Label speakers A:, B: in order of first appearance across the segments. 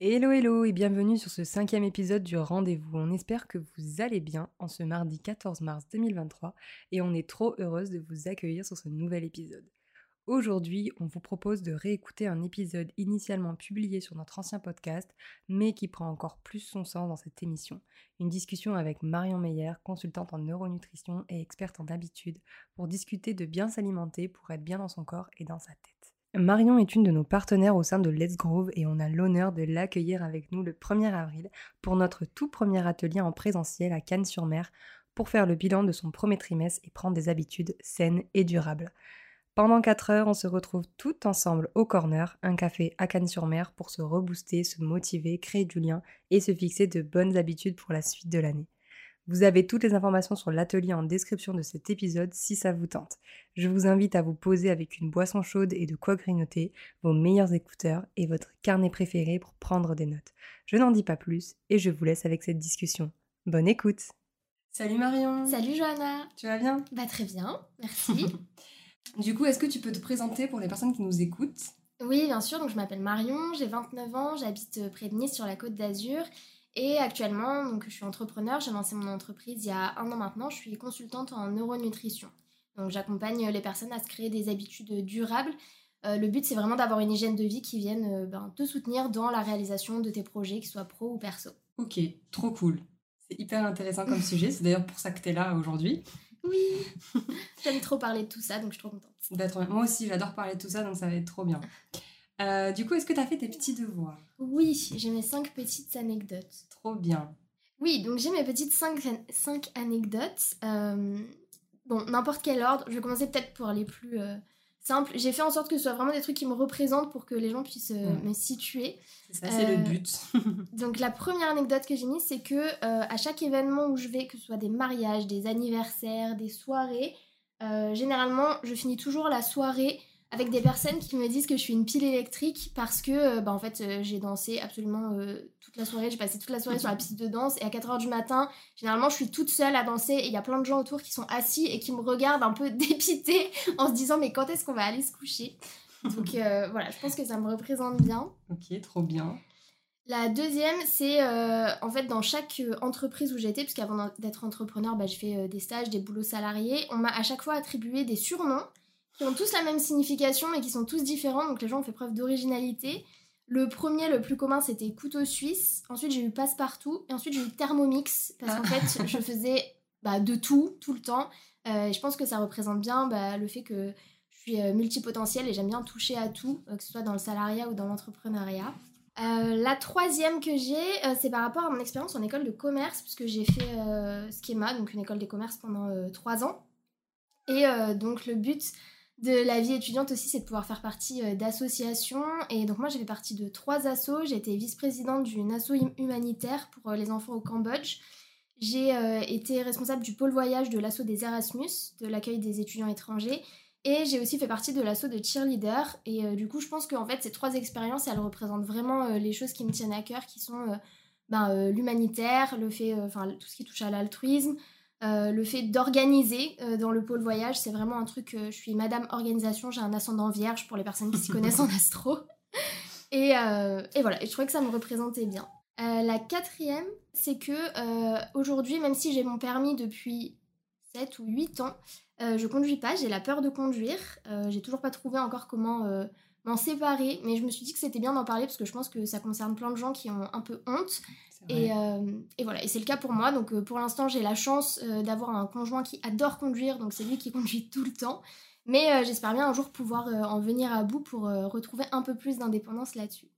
A: Hello hello et bienvenue sur ce cinquième épisode du rendez-vous. On espère que vous allez bien en ce mardi 14 mars 2023 et on est trop heureuse de vous accueillir sur ce nouvel épisode. Aujourd'hui, on vous propose de réécouter un épisode initialement publié sur notre ancien podcast, mais qui prend encore plus son sens dans cette émission. Une discussion avec Marion Meyer, consultante en neuronutrition et experte en habitude, pour discuter de bien s'alimenter pour être bien dans son corps et dans sa tête. Marion est une de nos partenaires au sein de Let's Grove et on a l'honneur de l'accueillir avec nous le 1er avril pour notre tout premier atelier en présentiel à Cannes-sur-Mer pour faire le bilan de son premier trimestre et prendre des habitudes saines et durables. Pendant 4 heures, on se retrouve tout ensemble au corner, un café à Cannes-sur-Mer pour se rebooster, se motiver, créer du lien et se fixer de bonnes habitudes pour la suite de l'année. Vous avez toutes les informations sur l'atelier en description de cet épisode si ça vous tente. Je vous invite à vous poser avec une boisson chaude et de quoi grignoter, vos meilleurs écouteurs et votre carnet préféré pour prendre des notes. Je n'en dis pas plus et je vous laisse avec cette discussion. Bonne écoute Salut Marion
B: Salut Johanna
A: Tu vas bien?
B: Bah très bien, merci.
A: Du coup, est-ce que tu peux te présenter pour les personnes qui nous écoutent?
B: Oui, bien sûr. Donc, je m'appelle Marion, j'ai 29 ans, j'habite euh, près de Nice sur la côte d'Azur. Et actuellement, donc, je suis entrepreneur, j'ai lancé mon entreprise il y a un an maintenant. Je suis consultante en neuronutrition. Donc, j'accompagne les personnes à se créer des habitudes durables. Euh, le but, c'est vraiment d'avoir une hygiène de vie qui vienne euh, ben, te soutenir dans la réalisation de tes projets, qu'ils soient pro ou perso.
A: Ok, trop cool. C'est hyper intéressant comme sujet. C'est d'ailleurs pour ça que tu es là aujourd'hui.
B: Oui, j'aime trop parler de tout ça, donc je suis trop contente.
A: Bah, Moi aussi, j'adore parler de tout ça, donc ça va être trop bien. Euh, du coup, est-ce que tu as fait tes petits devoirs?
B: Oui, j'ai mes cinq petites anecdotes.
A: Trop bien.
B: Oui, donc j'ai mes petites cinq, cinq anecdotes. Euh, bon, n'importe quel ordre. Je vais commencer peut-être pour les plus euh, simple. J'ai fait en sorte que ce soit vraiment des trucs qui me représentent pour que les gens puissent me situer.
A: C'est ça, c'est le but.
B: donc la première anecdote que j'ai mise, c'est que à chaque événement où je vais, que ce soit des mariages, des anniversaires, des soirées, généralement, je finis toujours la soirée avec des personnes qui me disent que je suis une pile électrique parce que euh, bah, en fait euh, j'ai dansé absolument euh, toute la soirée, j'ai passé toute la soirée sur la piste de danse et à 4h du matin, généralement je suis toute seule à danser et il y a plein de gens autour qui sont assis et qui me regardent un peu dépité en se disant mais quand est-ce qu'on va aller se coucher? Donc voilà, je pense que ça me représente bien.
A: Ok, trop bien.
B: La deuxième, c'est en fait dans chaque entreprise où j'étais, puisqu'avant d'être entrepreneur, bah, j'ai fait des stages, des boulots salariés, on m'a à chaque fois attribué des surnoms qui ont tous la même signification mais qui sont tous différents, donc les gens ont fait preuve d'originalité. Le premier, le plus commun, c'était couteau suisse. Ensuite, j'ai eu passe-partout. Et ensuite, j'ai eu thermomix. Parce qu'en ah. fait, je faisais bah, de tout, tout le temps. Euh, et je pense que ça représente bien bah, le fait que je suis euh, multipotentielle et j'aime bien toucher à tout, euh, que ce soit dans le salariat ou dans l'entrepreneuriat. la troisième que j'ai, c'est par rapport à mon expérience en école de commerce, puisque j'ai fait Schema, donc une école de commerce pendant trois ans. Et donc le but, de la vie étudiante aussi, c'est de pouvoir faire partie euh, d'associations. Et donc moi, j'ai fait partie de trois assos. J'ai été vice-présidente d'une asso humanitaire pour euh, les enfants au Cambodge. J'ai euh, été responsable du pôle voyage de l'asso des Erasmus, de l'accueil des étudiants étrangers. Et j'ai aussi fait partie de l'asso de cheerleader. Et du coup, je pense qu'en fait, ces trois expériences, elles représentent vraiment les choses qui me tiennent à cœur, qui sont ben, l'humanitaire, le fait, enfin tout ce qui touche à l'altruisme, euh, le fait d'organiser euh, dans le pôle voyage, c'est vraiment un truc. je suis madame organisation, j'ai un ascendant vierge pour les personnes qui s'y connaissent en astro. Et, euh, et, voilà, et je trouvais que ça me représentait bien. la quatrième, c'est que aujourd'hui, même si j'ai mon permis depuis 7 ou 8 ans, je conduis pas, j'ai la peur de conduire. j'ai toujours pas trouvé encore comment m'en séparer, mais je me suis dit que c'était bien d'en parler parce que je pense que ça concerne plein de gens qui ont un peu honte. Et, euh, et, voilà, et c'est le cas pour moi. Donc euh, pour l'instant, j'ai la chance euh, d'avoir un conjoint qui adore conduire, donc c'est lui qui conduit tout le temps. Mais j'espère bien un jour pouvoir en venir à bout pour retrouver un peu plus d'indépendance là-dessus.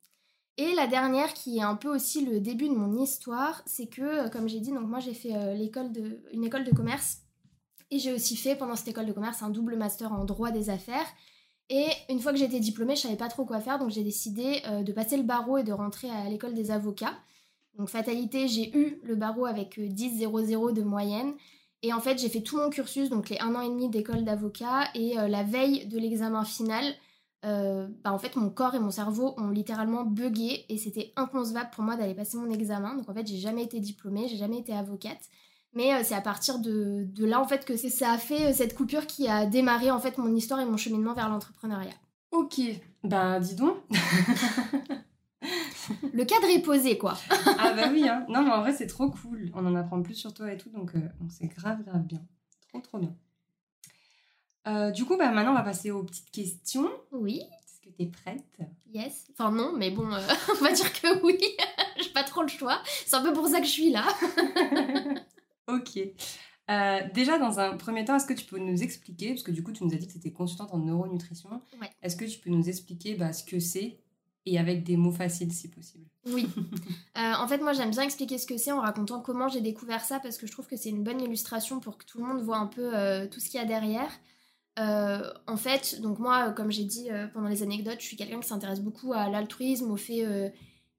B: Et la dernière, qui est un peu aussi le début de mon histoire, c'est que, comme j'ai dit, donc moi j'ai fait l'école de, une école de commerce et j'ai aussi fait pendant cette école de commerce un double master en droit des affaires. Et une fois que j'étais diplômée, je savais pas trop quoi faire, donc j'ai décidé de passer le barreau et de rentrer à l'école des avocats. Donc fatalité, j'ai eu le barreau avec 10,00 euh, de moyenne. Et en fait, j'ai fait tout mon cursus, donc les un an et demi d'école d'avocat. Et euh, la veille de l'examen final, bah, en fait, mon corps et mon cerveau ont littéralement bugué. Et c'était inconcevable pour moi d'aller passer mon examen. Donc en fait, j'ai jamais été diplômée, j'ai jamais été avocate. Mais euh, c'est à partir de, là en fait que ça a fait euh, cette coupure qui a démarré en fait mon histoire et mon cheminement vers l'entrepreneuriat.
A: Ok, ben dis donc.
B: Le cadre est posé quoi.
A: ah bah oui, hein. non mais en vrai c'est trop cool. On en apprend plus sur toi et tout, donc euh, c'est grave grave bien. Trop trop bien. du coup, bah, maintenant on va passer aux petites questions.
B: Oui.
A: Est-ce que tu es prête?
B: Yes. Enfin non, mais bon, on va dire que oui. J'ai pas trop le choix. C'est un peu pour ça que je suis là.
A: Ok. Euh, déjà, dans un premier temps, est-ce que tu peux nous expliquer, parce que du coup, tu nous as dit que tu étais consultante en neuronutrition, est-ce que tu peux nous expliquer bah, ce que c'est? Et avec des mots faciles si possible
B: Oui. Euh, en fait, moi, j'aime bien expliquer ce que c'est en racontant comment j'ai découvert ça, parce que je trouve que c'est une bonne illustration pour que tout le monde voit un peu euh, tout ce qu'il y a derrière. en fait, donc moi, comme j'ai dit pendant les anecdotes, je suis quelqu'un qui s'intéresse beaucoup à l'altruisme, au fait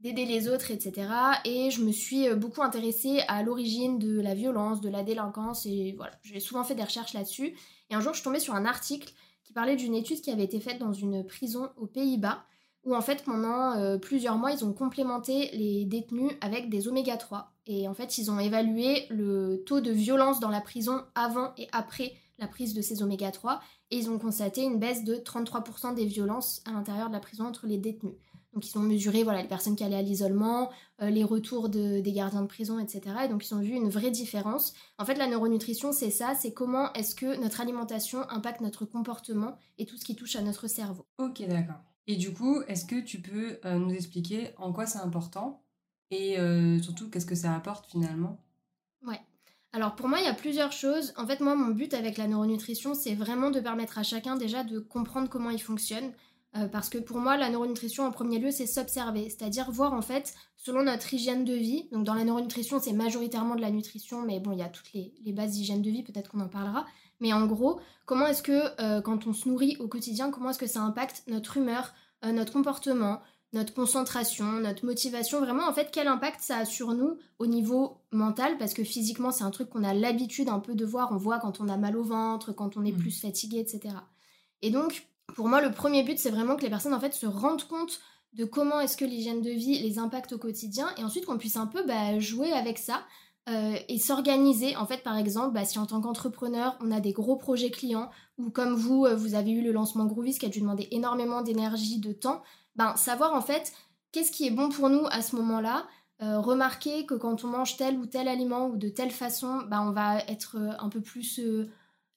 B: d'aider les autres, etc. Et je me suis euh, beaucoup intéressée à l'origine de la violence, de la délinquance, et voilà, j'ai souvent fait des recherches là-dessus. Et un jour, je suis tombée sur un article qui parlait d'une étude qui avait été faite dans une prison aux Pays-Bas, où en fait, pendant euh, plusieurs mois, ils ont complémenté les détenus avec des oméga 3. Et en fait, ils ont évalué le taux de violence dans la prison avant et après la prise de ces oméga 3, et ils ont constaté une baisse de 33% des violences à l'intérieur de la prison entre les détenus. Donc ils ont mesuré voilà, les personnes qui allaient à l'isolement, euh, les retours des gardiens de prison, etc. Et donc ils ont vu une vraie différence. En fait, la neuronutrition, c'est ça, c'est comment est-ce que notre alimentation impacte notre comportement et tout ce qui touche à notre cerveau.
A: Ok, d'accord. Et du coup, est-ce que tu peux euh, nous expliquer en quoi c'est important et euh, surtout qu'est-ce que ça apporte finalement?
B: Ouais. Alors pour moi, il y a plusieurs choses. En fait, moi, mon but avec la neuronutrition, c'est vraiment de permettre à chacun déjà de comprendre comment il fonctionne. Euh, parce que pour moi, la neuronutrition, en premier lieu, c'est s'observer, c'est-à-dire voir en fait, selon notre hygiène de vie, donc dans la neuronutrition, c'est majoritairement de la nutrition, mais bon, il y a toutes les, bases d'hygiène de vie, peut-être qu'on en parlera, mais en gros, comment est-ce que euh, quand on se nourrit au quotidien, comment est-ce que ça impacte notre humeur, euh, notre comportement, notre concentration, notre motivation, vraiment en fait quel impact ça a sur nous au niveau mental, parce que physiquement c'est un truc qu'on a l'habitude un peu de voir, on voit quand on a mal au ventre, quand on est mmh. plus fatigué, etc. Et donc pour moi, le premier but, c'est vraiment que les personnes en fait se rendent compte de comment est-ce que l'hygiène de vie les impacte au quotidien et ensuite qu'on puisse un peu bah, jouer avec ça euh, et s'organiser. En fait, par exemple, bah, si en tant qu'entrepreneur, on a des gros projets clients ou comme vous, euh, vous avez eu le lancement Groovis qui a dû demander énormément d'énergie, de temps, ben, savoir en fait qu'est-ce qui est bon pour nous à ce moment-là. Euh, remarquer que quand on mange tel ou tel aliment ou de telle façon, ben, on va être un peu plus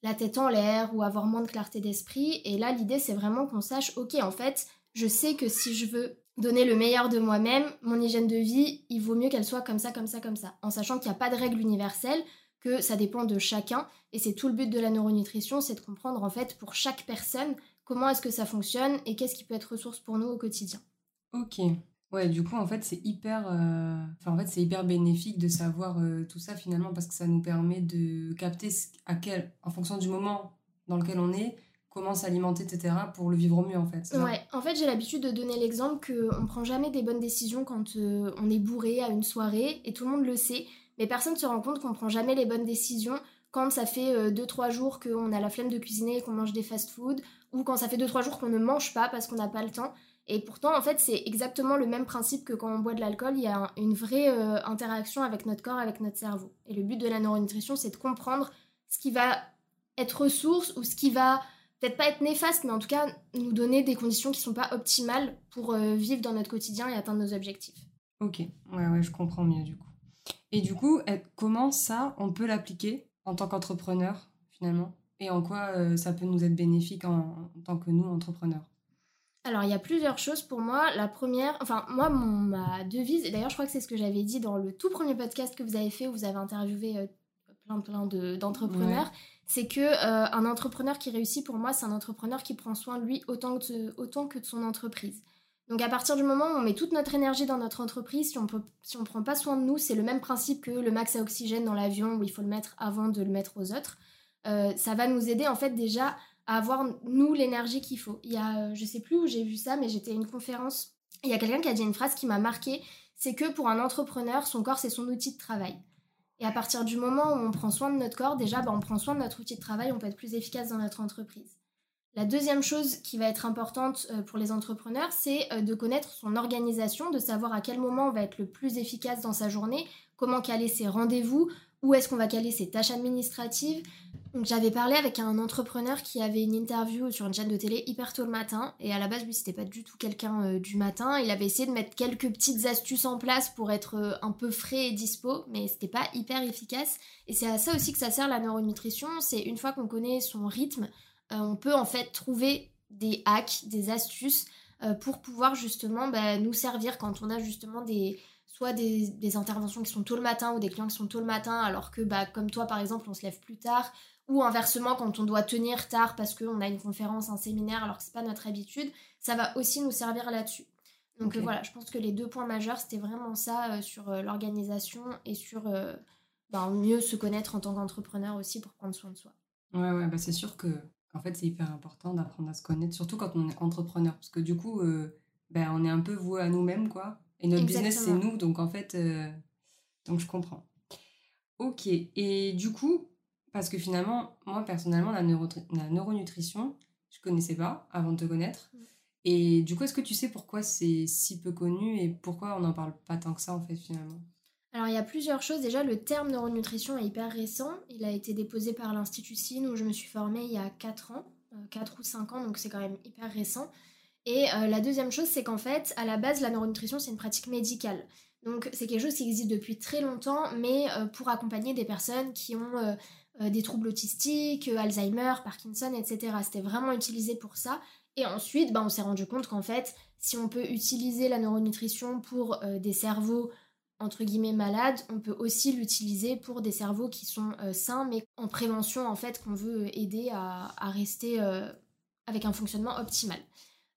B: la tête en l'air ou avoir moins de clarté d'esprit. Et là, l'idée, c'est vraiment qu'on sache, ok, en fait, je sais que si je veux donner le meilleur de moi-même, mon hygiène de vie, il vaut mieux qu'elle soit comme ça, comme ça, comme ça. En sachant qu'il n'y a pas de règle universelle, que ça dépend de chacun. Et c'est tout le but de la neuronutrition, c'est de comprendre en fait pour chaque personne comment est-ce que ça fonctionne et qu'est-ce qui peut être ressource pour nous au quotidien.
A: Ok. Ouais, du coup, en fait, c'est hyper, euh, hyper bénéfique de savoir euh, tout ça finalement parce que ça nous permet de capter à quel, en fonction du moment dans lequel on est, comment s'alimenter, etc. pour le vivre au mieux en fait.
B: Ouais, en fait, j'ai l'habitude de donner l'exemple qu'on prend jamais des bonnes décisions quand euh, on est bourré à une soirée et tout le monde le sait, mais personne ne se rend compte qu'on prend jamais les bonnes décisions quand ça fait 2-3 jours qu'on a la flemme de cuisiner et qu'on mange des fast-food, ou quand ça fait 2-3 jours qu'on ne mange pas parce qu'on n'a pas le temps. Et pourtant, en fait, c'est exactement le même principe que quand on boit de l'alcool, il y a une vraie euh, interaction avec notre corps, avec notre cerveau. Et le but de la neuronutrition, c'est de comprendre ce qui va être ressource ou ce qui va peut-être pas être néfaste, mais en tout cas nous donner des conditions qui sont pas optimales pour euh, vivre dans notre quotidien et atteindre nos objectifs.
A: Ok, ouais, ouais, je comprends mieux du coup. Et du coup, comment ça, on peut l'appliquer en tant qu'entrepreneur finalement? Et en quoi euh, ça peut nous être bénéfique en tant que nous, entrepreneurs?
B: Alors, il y a plusieurs choses pour moi. La première, enfin, moi, ma devise, et d'ailleurs, je crois que c'est ce que j'avais dit dans le tout premier podcast que vous avez fait, où vous avez interviewé euh, plein plein d'entrepreneurs, c'est que euh, un entrepreneur qui réussit pour moi, c'est un entrepreneur qui prend soin de lui autant que, de son entreprise. Donc à partir du moment où on met toute notre énergie dans notre entreprise, si on ne si on prend pas soin de nous, c'est le même principe que le max à oxygène dans l'avion où il faut le mettre avant de le mettre aux autres. Euh, ça va nous aider en fait déjà à avoir nous l'énergie qu'il faut. Il y a, je sais plus où j'ai vu ça, mais j'étais à une conférence. Il y a quelqu'un qui a dit une phrase qui m'a marqué, c'est que pour un entrepreneur, son corps c'est son outil de travail. Et à partir du moment où on prend soin de notre corps, déjà, bah, on prend soin de notre outil de travail, on peut être plus efficace dans notre entreprise. La deuxième chose qui va être importante euh, pour les entrepreneurs, c'est euh, de connaître son organisation, de savoir à quel moment on va être le plus efficace dans sa journée, comment caler ses rendez-vous, où est-ce qu'on va caler ses tâches administratives. Donc j'avais parlé avec un entrepreneur qui avait une interview sur une chaîne de télé hyper tôt le matin. Et à la base lui c'était pas du tout quelqu'un euh, du matin, il avait essayé de mettre quelques petites astuces en place pour être un peu frais et dispo mais c'était pas hyper efficace. Et c'est à ça aussi que ça sert la neuronutrition, c'est une fois qu'on connaît son rythme, euh, on peut en fait trouver des hacks, des astuces euh, pour pouvoir justement bah, nous servir quand on a justement des soit des, interventions qui sont tôt le matin ou des clients qui sont tôt le matin alors que bah, comme toi par exemple on se lève plus tard ou inversement quand on doit tenir tard parce qu'on a une conférence, un séminaire alors que c'est pas notre habitude, ça va aussi nous servir là-dessus. Donc voilà, je pense que les deux points majeurs c'était vraiment ça euh, sur l'organisation et sur bah, mieux se connaître en tant qu'entrepreneur aussi pour prendre soin de soi.
A: Ouais, ouais, bah c'est sûr que en fait, c'est hyper important d'apprendre à se connaître, surtout quand on est entrepreneur. Parce que du coup, euh, ben, on est un peu voué à nous-mêmes, quoi. Et notre business, c'est nous. Donc, en fait, euh, donc je comprends. Ok. Et du coup, parce que finalement, moi, personnellement, la, la neuronutrition, je connaissais pas avant de te connaître. Mm. Et du coup, est-ce que tu sais pourquoi c'est si peu connu et pourquoi on n'en parle pas tant que ça, en fait, finalement?
B: Alors il y a plusieurs choses. Déjà, le terme neuronutrition est hyper récent. Il a été déposé par l'Institut SIN où je me suis formée il y a 4 ans, 4 euh, ou 5 ans, donc c'est quand même hyper récent. Et euh, la deuxième chose, c'est qu'en fait, à la base, la neuronutrition, c'est une pratique médicale. Donc c'est quelque chose qui existe depuis très longtemps, mais euh, pour accompagner des personnes qui ont des troubles autistiques, Alzheimer, Parkinson, etc. C'était vraiment utilisé pour ça. Et ensuite, bah, on s'est rendu compte qu'en fait, si on peut utiliser la neuronutrition pour des cerveaux entre guillemets malade, on peut aussi l'utiliser pour des cerveaux qui sont euh, sains, mais en prévention en fait qu'on veut aider à, rester euh, avec un fonctionnement optimal.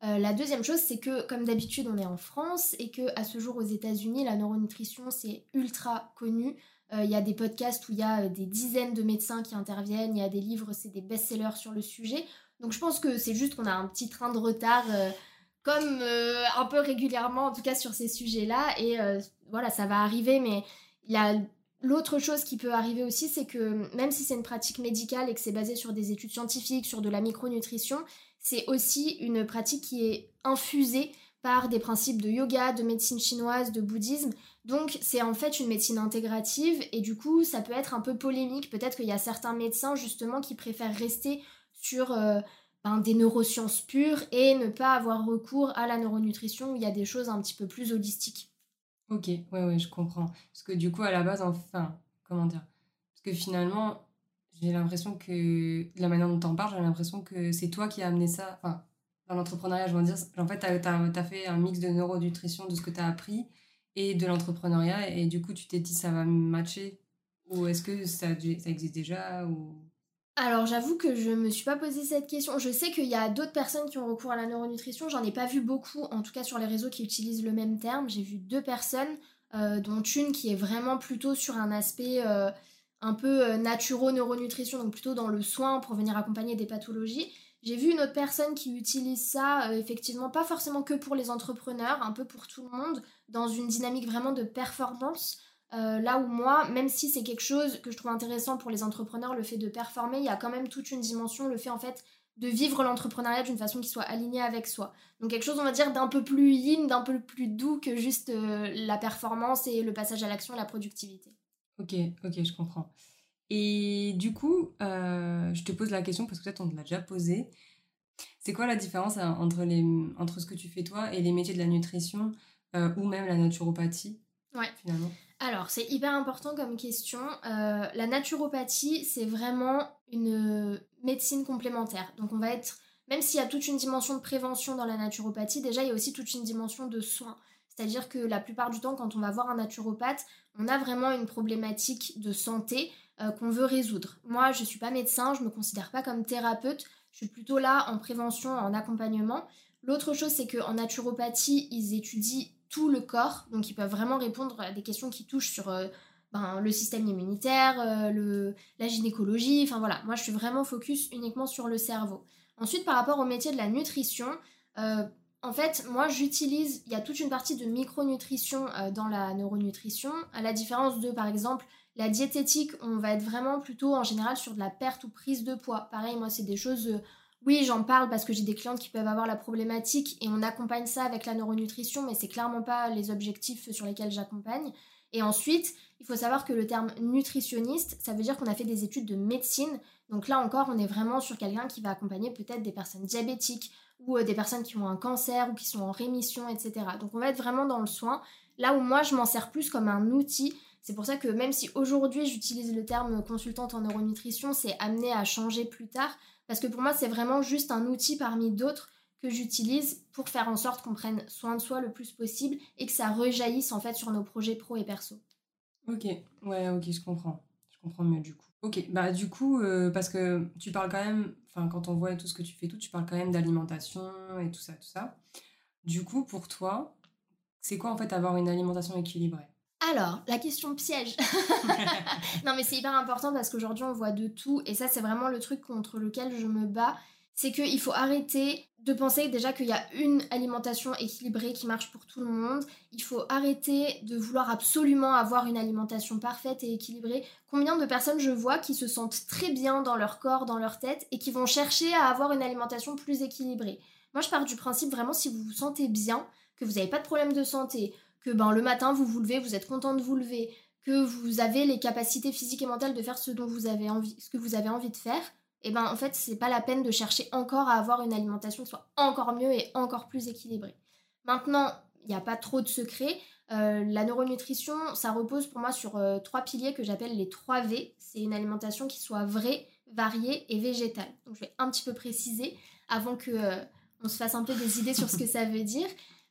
B: Euh, la deuxième chose, c'est que comme d'habitude, on est en France et que à ce jour aux États-Unis, la neuronutrition c'est ultra connu. Il y a des podcasts où il y a des dizaines de médecins qui interviennent, il y a des livres, c'est des best-sellers sur le sujet. Donc je pense que c'est juste qu'on a un petit train de retard comme euh, un peu régulièrement, en tout cas sur ces sujets-là. Et euh, voilà, ça va arriver, mais il y a l'autre chose qui peut arriver aussi, c'est que même si c'est une pratique médicale et que c'est basé sur des études scientifiques, sur de la micronutrition, c'est aussi une pratique qui est infusée par des principes de yoga, de médecine chinoise, de bouddhisme. Donc c'est en fait une médecine intégrative et du coup ça peut être un peu polémique. Peut-être qu'il y a certains médecins justement qui préfèrent rester sur euh, des neurosciences pures et ne pas avoir recours à la neuronutrition où il y a des choses un petit peu plus holistiques.
A: Ok, ouais, ouais, je comprends. Parce que du coup, à la base, enfin, comment dire? Parce que finalement, j'ai l'impression que, de la manière dont tu en parles, j'ai l'impression que c'est toi qui as amené ça, dans l'entrepreneuriat, je veux dire, en fait, tu as, fait un mix de neuronutrition, de ce que tu as appris, et de l'entrepreneuriat, et du coup, tu t'es dit, ça va matcher Ou est-ce que ça, ça existe déjà ou...
B: Alors j'avoue que je me suis pas posé cette question. Je sais qu'il y a d'autres personnes qui ont recours à la neuronutrition. J'en ai pas vu beaucoup, en tout cas sur les réseaux qui utilisent le même terme. J'ai vu deux personnes, euh, dont une qui est vraiment plutôt sur un aspect euh, un peu euh, naturo-neuronutrition, donc plutôt dans le soin pour venir accompagner des pathologies. J'ai vu une autre personne qui utilise ça, effectivement, pas forcément que pour les entrepreneurs, un peu pour tout le monde, dans une dynamique vraiment de performance. Euh, là où moi, même si c'est quelque chose que je trouve intéressant pour les entrepreneurs, le fait de performer, il y a quand même toute une dimension, le fait en fait de vivre l'entrepreneuriat d'une façon qui soit alignée avec soi. Donc quelque chose, on va dire, d'un peu plus yin, d'un peu plus doux que juste euh, la performance et le passage à l'action et la productivité.
A: Ok, ok, je comprends. Et du coup, euh, je te pose la question parce que peut-être on te l'a déjà posé. C'est quoi la différence entre, les, entre ce que tu fais toi et les métiers de la nutrition ou même la naturopathie
B: Ouais. Finalement? Alors, c'est hyper important comme question. Euh, la naturopathie, c'est vraiment une médecine complémentaire. Donc, on va être, même s'il y a toute une dimension de prévention dans la naturopathie, déjà, il y a aussi toute une dimension de soins. C'est-à-dire que la plupart du temps, quand on va voir un naturopathe, on a vraiment une problématique de santé euh, qu'on veut résoudre. Moi, je ne suis pas médecin, je ne me considère pas comme thérapeute, je suis plutôt là en prévention, en accompagnement. L'autre chose, c'est qu'en naturopathie, ils étudient tout le corps, donc ils peuvent vraiment répondre à des questions qui touchent sur euh, ben, le système immunitaire, euh, le, la gynécologie, enfin voilà, moi je suis vraiment focus uniquement sur le cerveau. Ensuite, par rapport au métier de la nutrition, en fait, moi j'utilise, il y a toute une partie de micronutrition dans la neuronutrition, à la différence de par exemple la diététique, on va être vraiment plutôt en général sur de la perte ou prise de poids. Pareil, moi c'est des choses oui, j'en parle parce que j'ai des clientes qui peuvent avoir la problématique et on accompagne ça avec la neuronutrition, mais c'est clairement pas les objectifs sur lesquels j'accompagne. Et ensuite, il faut savoir que le terme nutritionniste, ça veut dire qu'on a fait des études de médecine. Donc là encore, on est vraiment sur quelqu'un qui va accompagner peut-être des personnes diabétiques ou euh, des personnes qui ont un cancer ou qui sont en rémission, etc. Donc on va être vraiment dans le soin. Là où moi, je m'en sers plus comme un outil. C'est pour ça que même si aujourd'hui j'utilise le terme consultante en neuronutrition, c'est amené à changer plus tard. Parce que pour moi, c'est vraiment juste un outil parmi d'autres que j'utilise pour faire en sorte qu'on prenne soin de soi le plus possible et que ça rejaillisse en fait sur nos projets pro et perso.
A: Ok, ouais, ok, je comprends. Je comprends mieux du coup. Ok, bah du coup, euh, parce que tu parles quand même, enfin quand on voit tout ce que tu fais, tout, tu parles quand même d'alimentation et tout ça, tout ça. Du coup, pour toi, c'est quoi en fait avoir une alimentation équilibrée?
B: Alors, la question piège. non, mais c'est hyper important parce qu'aujourd'hui, on voit de tout. Et ça, c'est vraiment le truc contre lequel je me bats. C'est qu'il faut arrêter de penser déjà qu'il y a une alimentation équilibrée qui marche pour tout le monde. Il faut arrêter de vouloir absolument avoir une alimentation parfaite et équilibrée. Combien de personnes je vois qui se sentent très bien dans leur corps, dans leur tête, et qui vont chercher à avoir une alimentation plus équilibrée? Moi, je pars du principe vraiment, si vous vous sentez bien, que vous n'avez pas de problème de santé, que ben, le matin vous vous levez, vous êtes content de vous lever, que vous avez les capacités physiques et mentales de faire ce dont vous avez envie, ce que vous avez envie de faire, et eh ben en fait c'est pas la peine de chercher encore à avoir une alimentation qui soit encore mieux et encore plus équilibrée. Maintenant, il n'y a pas trop de secrets. Euh, la neuronutrition, ça repose pour moi sur euh, trois piliers que j'appelle les 3 V. C'est une alimentation qui soit vraie, variée et végétale. Donc je vais un petit peu préciser avant que euh, on se fasse un peu des idées sur ce que ça veut dire.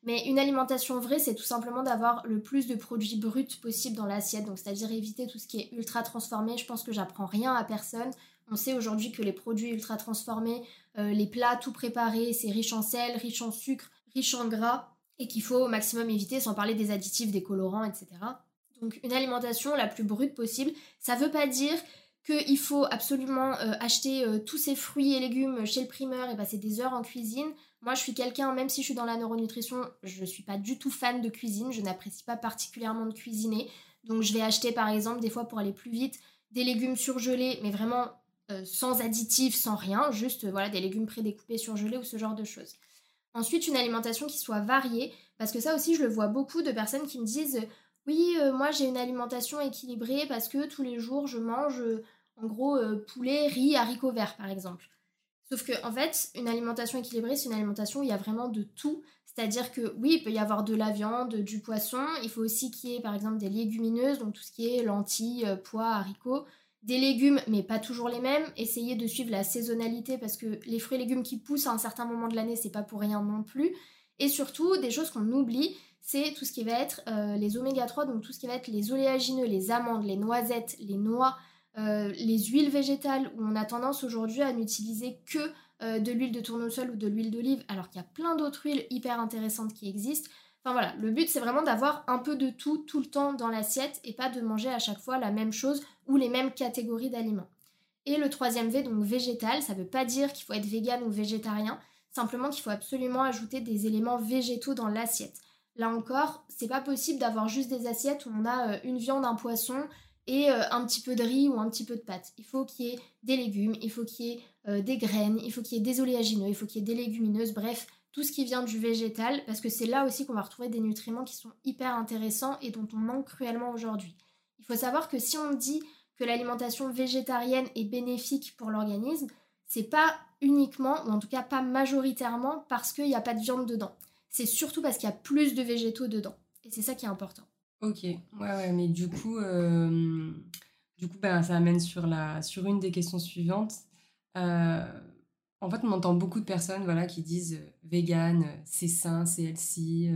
B: Mais une alimentation vraie, c'est tout simplement d'avoir le plus de produits bruts possible dans l'assiette, donc c'est-à-dire éviter tout ce qui est ultra transformé. Je pense que j'apprends rien à personne. On sait aujourd'hui que les produits ultra transformés, euh, les plats tout préparés, c'est riche en sel, riche en sucre, riche en gras, et qu'il faut au maximum éviter, sans parler des additifs, des colorants, etc. Donc une alimentation la plus brute possible, ça veut pas dire qu'il faut absolument euh, acheter euh, tous ces fruits et légumes chez le primeur et passer des heures en cuisine. Moi, je suis quelqu'un, même si je suis dans la neuronutrition, je ne suis pas du tout fan de cuisine, je n'apprécie pas particulièrement de cuisiner. Donc, je vais acheter par exemple, des fois pour aller plus vite, des légumes surgelés, mais vraiment euh, sans additifs, sans rien, juste euh, voilà des légumes prédécoupés surgelés ou ce genre de choses. Ensuite, une alimentation qui soit variée, parce que ça aussi, je le vois beaucoup de personnes qui me disent oui, euh, moi j'ai une alimentation équilibrée parce que tous les jours je mange en gros poulet, riz, haricots verts par exemple. Sauf que, en fait, une alimentation équilibrée, c'est une alimentation où il y a vraiment de tout. C'est-à-dire que oui, il peut y avoir de la viande, du poisson. Il faut aussi qu'il y ait, par exemple, des légumineuses, donc tout ce qui est lentilles, euh, pois, haricots. Des légumes, mais pas toujours les mêmes. Essayez de suivre la saisonnalité parce que les fruits et légumes qui poussent à un certain moment de l'année, c'est pas pour rien non plus. Et surtout, des choses qu'on oublie, c'est tout ce qui va être euh, les oméga 3, donc tout ce qui va être les oléagineux, les amandes, les noisettes, les noix, euh, les huiles végétales où on a tendance aujourd'hui à n'utiliser que euh, de l'huile de tournesol ou de l'huile d'olive alors qu'il y a plein d'autres huiles hyper intéressantes qui existent. Enfin voilà, le but c'est vraiment d'avoir un peu de tout tout le temps dans l'assiette et pas de manger à chaque fois la même chose ou les mêmes catégories d'aliments. Et le troisième V, donc végétal, ça veut pas dire qu'il faut être vegan ou végétarien, simplement qu'il faut absolument ajouter des éléments végétaux dans l'assiette. Là encore, c'est pas possible d'avoir juste des assiettes où on a euh, une viande, un poisson, et euh, un petit peu de riz ou un petit peu de pâte. Il faut qu'il y ait des légumes, il faut qu'il y ait euh, des graines, il faut qu'il y ait des oléagineux, il faut qu'il y ait des légumineuses, bref, tout ce qui vient du végétal, parce que c'est là aussi qu'on va retrouver des nutriments qui sont hyper intéressants et dont on manque cruellement aujourd'hui. Il faut savoir que si on dit que l'alimentation végétarienne est bénéfique pour l'organisme, c'est pas uniquement, ou en tout cas pas majoritairement, parce qu'il n'y a pas de viande dedans. C'est surtout parce qu'il y a plus de végétaux dedans. Et c'est ça qui est important.
A: Ok, ouais, ouais, mais du coup, euh, du coup ben, ça amène sur, la, sur une des questions suivantes. Euh, en fait, on entend beaucoup de personnes voilà, qui disent euh, vegan, c'est sain, c'est healthy,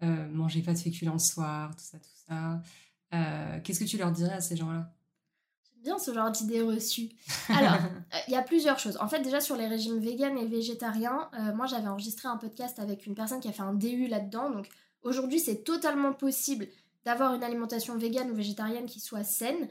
A: manger pas de féculents le soir, tout ça, tout ça. Qu'est-ce que tu leur dirais à ces gens-là?
B: J'aime bien ce genre d'idées reçues. Alors, il y a plusieurs choses. En fait, déjà sur les régimes véganes et végétariens, moi j'avais enregistré un podcast avec une personne qui a fait un DU là-dedans. Donc aujourd'hui, c'est totalement possible d'avoir une alimentation végane ou végétarienne qui soit saine,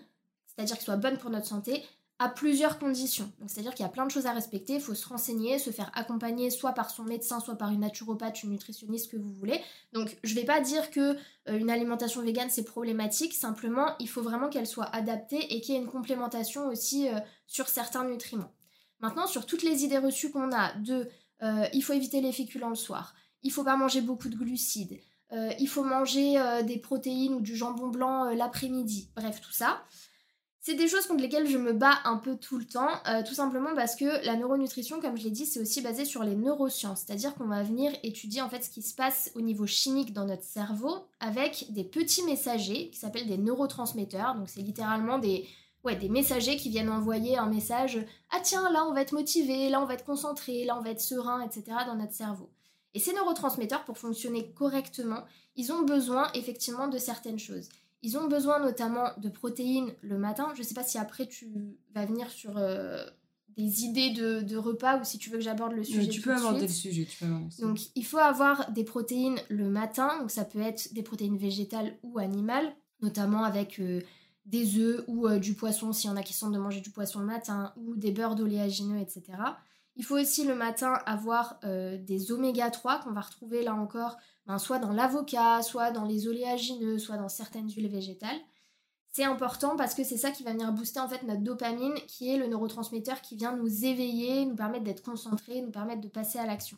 B: c'est-à-dire qui soit bonne pour notre santé, à plusieurs conditions. c'est-à-dire qu'il y a plein de choses à respecter, il faut se renseigner, se faire accompagner soit par son médecin, soit par une naturopathe, une nutritionniste que vous voulez. Donc je vais pas dire que euh, une alimentation végane c'est problématique, simplement il faut vraiment qu'elle soit adaptée et qu'il y ait une complémentation aussi euh, sur certains nutriments. Maintenant sur toutes les idées reçues qu'on a de euh, il faut éviter les féculents le soir, il faut pas manger beaucoup de glucides, il faut manger des protéines ou du jambon blanc l'après-midi, bref tout ça. C'est des choses contre lesquelles je me bats un peu tout le temps, euh, tout simplement parce que la neuronutrition, comme je l'ai dit, c'est aussi basé sur les neurosciences, c'est-à-dire qu'on va venir étudier en fait ce qui se passe au niveau chimique dans notre cerveau avec des petits messagers qui s'appellent des neurotransmetteurs. Donc c'est littéralement des ouais, des messagers qui viennent envoyer un message ah tiens là on va être motivé, là on va être concentré, là on va être serein, etc. dans notre cerveau. Et ces neurotransmetteurs, pour fonctionner correctement, ils ont besoin effectivement de certaines choses. Ils ont besoin notamment de protéines le matin. Je ne sais pas si après tu vas venir sur euh, des idées de, repas ou si tu veux que j'aborde le sujet.
A: tu peux aborder le sujet.
B: Donc il faut avoir des protéines le matin. Donc ça peut être des protéines végétales ou animales, notamment avec euh, des œufs ou euh, du poisson s'il y en a qui sont de manger du poisson le matin ou des beurres d'oléagineux, etc. Il faut aussi le matin avoir des oméga 3 qu'on va retrouver là encore ben, soit dans l'avocat, soit dans les oléagineux, soit dans certaines huiles végétales. C'est important parce que c'est ça qui va venir booster en fait notre dopamine, qui est le neurotransmetteur qui vient nous éveiller, nous permettre d'être concentrés, nous permettre de passer à l'action.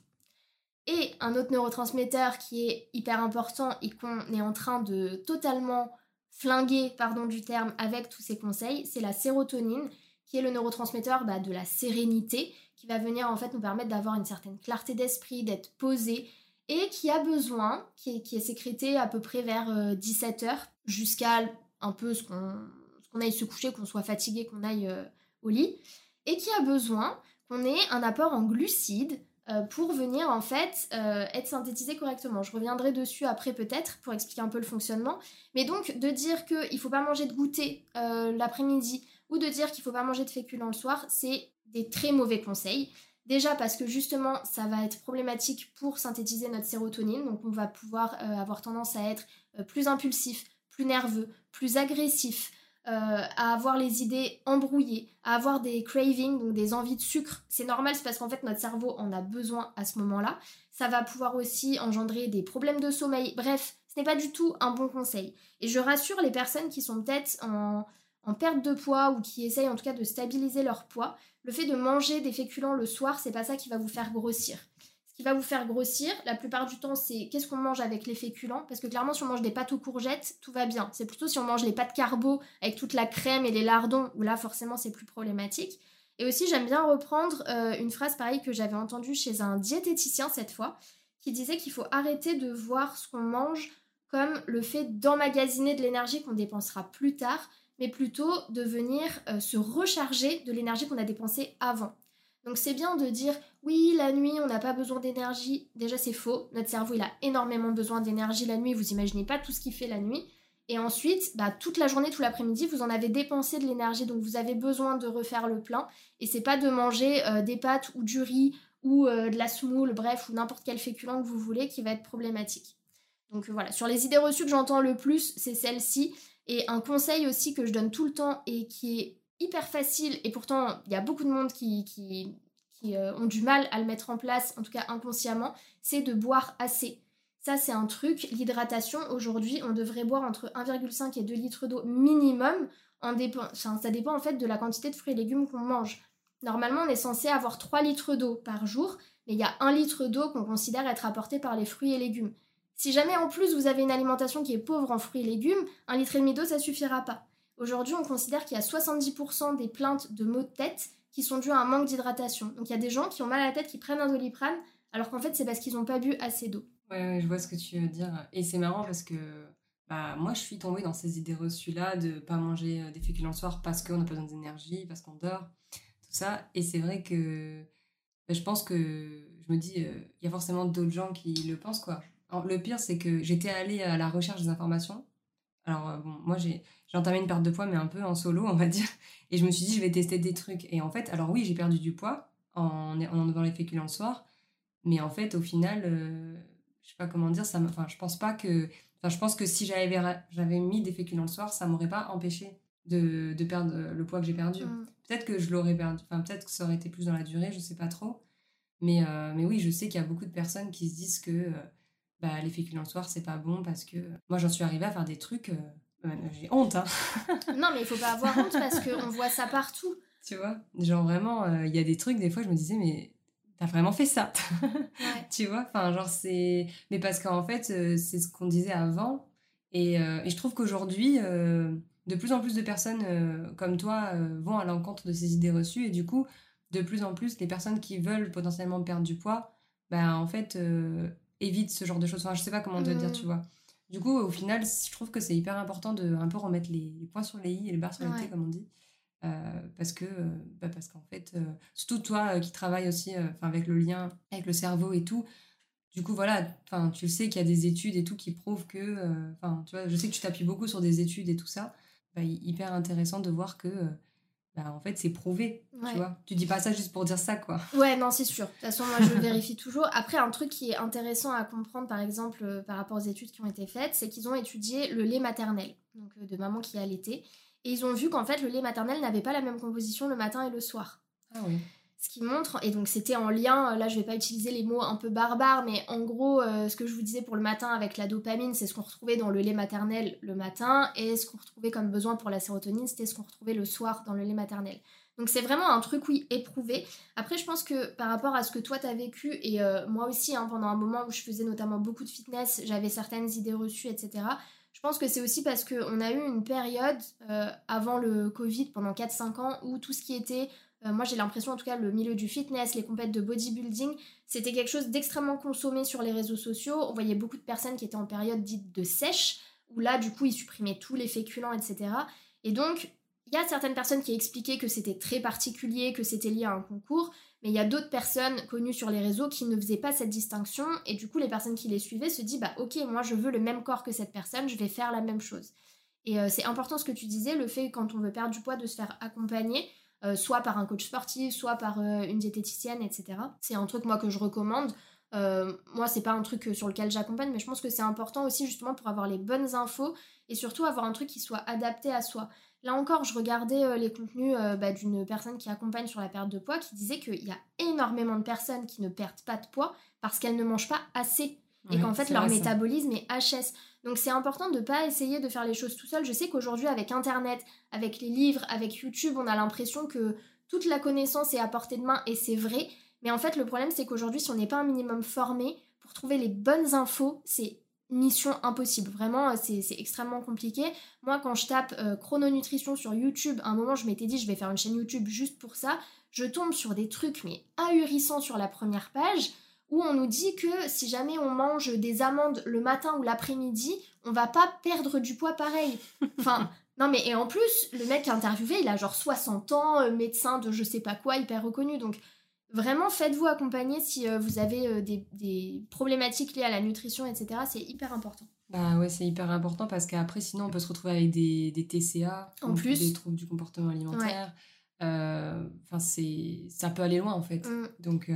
B: Et un autre neurotransmetteur qui est hyper important et qu'on est en train de totalement flinguer, pardon du terme, avec tous ces conseils, c'est la sérotonine, qui est le neurotransmetteur bah, de la sérénité, qui va venir en fait nous permettre d'avoir une certaine clarté d'esprit, d'être posé, et qui a besoin, qui est, sécrété à peu près vers 17h, euh, jusqu'à un peu ce qu'on aille se coucher, qu'on soit fatigué, qu'on aille euh, au lit, et qui a besoin qu'on ait un apport en glucides euh, pour venir en fait être synthétisé correctement. Je reviendrai dessus après peut-être pour expliquer un peu le fonctionnement. Mais donc de dire qu'il ne faut pas manger de goûter l'après-midi ou de dire qu'il ne faut pas manger de féculents le soir, c'est des très mauvais conseils. Déjà parce que justement, ça va être problématique pour synthétiser notre sérotonine. Donc on va pouvoir euh, avoir tendance à être euh, plus impulsif, plus nerveux, plus agressif, euh, à avoir les idées embrouillées, à avoir des cravings, donc des envies de sucre. C'est normal, c'est parce qu'en fait notre cerveau en a besoin à ce moment-là. Ça va pouvoir aussi engendrer des problèmes de sommeil. Bref, ce n'est pas du tout un bon conseil. Et je rassure les personnes qui sont peut-être en, en perte de poids ou qui essayent en tout cas de stabiliser leur poids le fait de manger des féculents le soir, c'est pas ça qui va vous faire grossir. Ce qui va vous faire grossir, la plupart du temps, c'est qu'est-ce qu'on mange avec les féculents? Parce que clairement, si on mange des pâtes aux courgettes, tout va bien. C'est plutôt si on mange les pâtes carbo avec toute la crème et les lardons, où là, forcément, c'est plus problématique. Et aussi, j'aime bien reprendre euh, une phrase pareille que j'avais entendue chez un diététicien cette fois, qui disait qu'il faut arrêter de voir ce qu'on mange comme le fait d'emmagasiner de l'énergie qu'on dépensera plus tard, mais plutôt de venir euh, se recharger de l'énergie qu'on a dépensée avant. Donc c'est bien de dire oui, la nuit, on n'a pas besoin d'énergie. Déjà, c'est faux. Notre cerveau, il a énormément besoin d'énergie la nuit. Vous imaginez pas tout ce qu'il fait la nuit. Et ensuite, bah, toute la journée, tout l'après-midi, vous en avez dépensé de l'énergie. Donc vous avez besoin de refaire le plein. Et c'est pas de manger euh, des pâtes ou du riz ou euh, de la semoule, bref, ou n'importe quel féculent que vous voulez qui va être problématique. Donc voilà, sur les idées reçues que j'entends le plus, c'est celle-ci. Et un conseil aussi que je donne tout le temps et qui est hyper facile, et pourtant il y a beaucoup de monde qui, euh, ont du mal à le mettre en place, en tout cas inconsciemment, c'est de boire assez. Ça, c'est un truc. L'hydratation, aujourd'hui, on devrait boire entre 1,5 et 2 litres d'eau minimum. Ça dépend en fait de la quantité de fruits et légumes qu'on mange. Normalement, on est censé avoir 3 litres d'eau par jour, mais il y a 1 litre d'eau qu'on considère être apporté par les fruits et légumes. Si jamais en plus vous avez une alimentation qui est pauvre en fruits et légumes, un litre et demi d'eau ça suffira pas. Aujourd'hui, on considère qu'il y a 70% des plaintes de maux de tête qui sont dues à un manque d'hydratation. Donc il y a des gens qui ont mal à la tête qui prennent un doliprane alors qu'en fait c'est parce qu'ils n'ont pas bu assez d'eau.
A: Ouais, je vois ce que tu veux dire. Et c'est marrant parce que bah, moi je suis tombée dans ces idées reçues là de pas manger euh, des féculents le soir parce qu'on pas besoin d'énergie, parce qu'on dort, tout ça. Et c'est vrai que bah, je pense que je me dis, euh, il y a forcément d'autres gens qui le pensent quoi Alors, le pire, c'est que j'étais allée à la recherche des informations. Alors, euh, bon, moi, j'ai entamé une perte de poids, mais un peu en solo, on va dire. Et je me suis dit, je vais tester des trucs. Et en fait, alors oui, j'ai perdu du poids en, en enlevant les féculents le soir. Mais en fait, au final, euh, je sais pas comment dire, ça enfin, je pense pas que. Enfin, je pense que si j'avais mis des féculents le soir, ça m'aurait pas empêché de, de, perdre le poids que j'ai perdu.
B: Mm.
A: Peut-être que je l'aurais perdu, enfin, peut-être que ça aurait été plus dans la durée, je sais pas trop. Mais, euh, mais oui, je sais qu'il y a beaucoup de personnes qui se disent que euh, bah, les féculents le soir, c'est pas bon parce que moi, j'en suis arrivée à faire des trucs. j'ai honte, hein.
B: non, mais il faut pas avoir honte parce qu'on voit ça partout.
A: Tu vois Genre vraiment, il y a des trucs, des fois, je me disais, mais t'as vraiment fait ça?
B: Ouais.
A: tu vois enfin genre c'est mais parce qu'en fait euh, c'est ce qu'on disait avant et, euh, et je trouve qu'aujourd'hui euh, de plus en plus de personnes euh, comme toi euh, vont à l'encontre de ces idées reçues et du coup de plus en plus les personnes qui veulent potentiellement perdre du poids bah en fait évitent ce genre de choses. Enfin je sais pas comment te
B: Mhm.
A: dire tu vois. Du coup au final je trouve que c'est hyper important de un peu remettre les, les points sur les i et les barres sur les t comme on dit. Euh, parce que euh, bah parce qu'en fait euh, surtout toi qui travailles aussi avec le lien avec le cerveau et tout du coup voilà enfin tu le sais qu'il y a des études et tout qui prouvent que enfin tu vois je sais que tu t'appuies beaucoup sur des études et tout ça. Bah, hy- hyper intéressant de voir que bah, en fait c'est prouvé
B: Ouais.
A: tu vois tu dis pas ça juste pour dire ça quoi
B: Ouais, non, c'est sûr. De toute façon, moi, je le vérifie toujours. Après, un truc qui est intéressant à comprendre, par exemple, euh, par rapport aux études qui ont été faites, c'est qu'ils ont étudié le lait maternel, donc euh, de maman qui a allaité. Et ils ont vu qu'en fait, le lait maternel n'avait pas la même composition le matin et le soir.
A: ah oui
B: Ce qui montre, et donc c'était en lien, là je vais pas utiliser les mots un peu barbares, mais en gros, euh, ce que je vous disais pour le matin avec la dopamine, c'est ce qu'on retrouvait dans le lait maternel le matin, et ce qu'on retrouvait comme besoin pour la sérotonine, c'était ce qu'on retrouvait le soir dans le lait maternel. Donc c'est vraiment un truc, oui, éprouvé. Après, je pense que par rapport à ce que toi t'as vécu, et euh, moi aussi, hein, pendant un moment où je faisais notamment beaucoup de fitness, j'avais certaines idées reçues, etc. Je pense que c'est aussi parce qu'on a eu une période euh, avant le Covid, pendant 4-5 ans, où tout ce qui était euh, moi, j'ai l'impression, en tout cas, le milieu du fitness, les compètes de bodybuilding, c'était quelque chose d'extrêmement consommé sur les réseaux sociaux. On voyait beaucoup de personnes qui étaient en période dite de sèche, où là, du coup, ils supprimaient tous les féculents, etc. Et donc, il y a certaines personnes qui expliquaient que c'était très particulier, que c'était lié à un concours, mais il y a d'autres personnes connues sur les réseaux qui ne faisaient pas cette distinction, et du coup, les personnes qui les suivaient se disent, bah ok, moi, je veux le même corps que cette personne, je vais faire la même chose. Et euh, c'est important ce que tu disais, le fait quand on veut perdre du poids de se faire accompagner, euh, soit par un coach sportif, soit par euh, une diététicienne, etc. C'est un truc moi que je recommande. Euh, moi, c'est pas un truc euh, sur lequel j'accompagne, mais je pense que c'est important aussi justement pour avoir les bonnes infos et surtout avoir un truc qui soit adapté à soi. Là encore, je regardais les contenus bah, d'une personne qui accompagne sur la perte de poids qui disait qu'il y a énormément de personnes qui ne perdent pas de poids parce qu'elles ne mangent pas assez et
A: Ouais,
B: qu'en fait leur
A: vrai, ça.
B: métabolisme est HS. Donc c'est important de ne pas essayer de faire les choses tout seul. Je sais qu'aujourd'hui avec Internet, avec les livres, avec YouTube, on a l'impression que toute la connaissance est à portée de main et c'est vrai. Mais en fait le problème c'est qu'aujourd'hui si on n'est pas un minimum formé pour trouver les bonnes infos, c'est mission impossible. Vraiment, euh, c'est extrêmement compliqué. Moi, quand je tape euh, chrononutrition sur YouTube, à un moment, je m'étais dit, je vais faire une chaîne YouTube juste pour ça. Je tombe sur des trucs, mais ahurissants sur la première page, où on nous dit que si jamais on mange des amandes le matin ou l'après-midi, on va pas perdre du poids pareil. Enfin, non mais et en plus, le mec interviewé, il a genre 60 ans, euh, médecin de je sais pas quoi, hyper reconnu. Donc vraiment, faites-vous accompagner si euh, vous avez euh, des, des problématiques liées à la nutrition, etc. C'est hyper important.
A: Bah ouais, c'est hyper important parce qu'après, sinon, on peut se retrouver avec des, des TCA,
B: En plus.
A: des troubles du comportement alimentaire. Euh, Enfin, c'est ça peut aller loin en fait.
B: Mm.
A: Donc,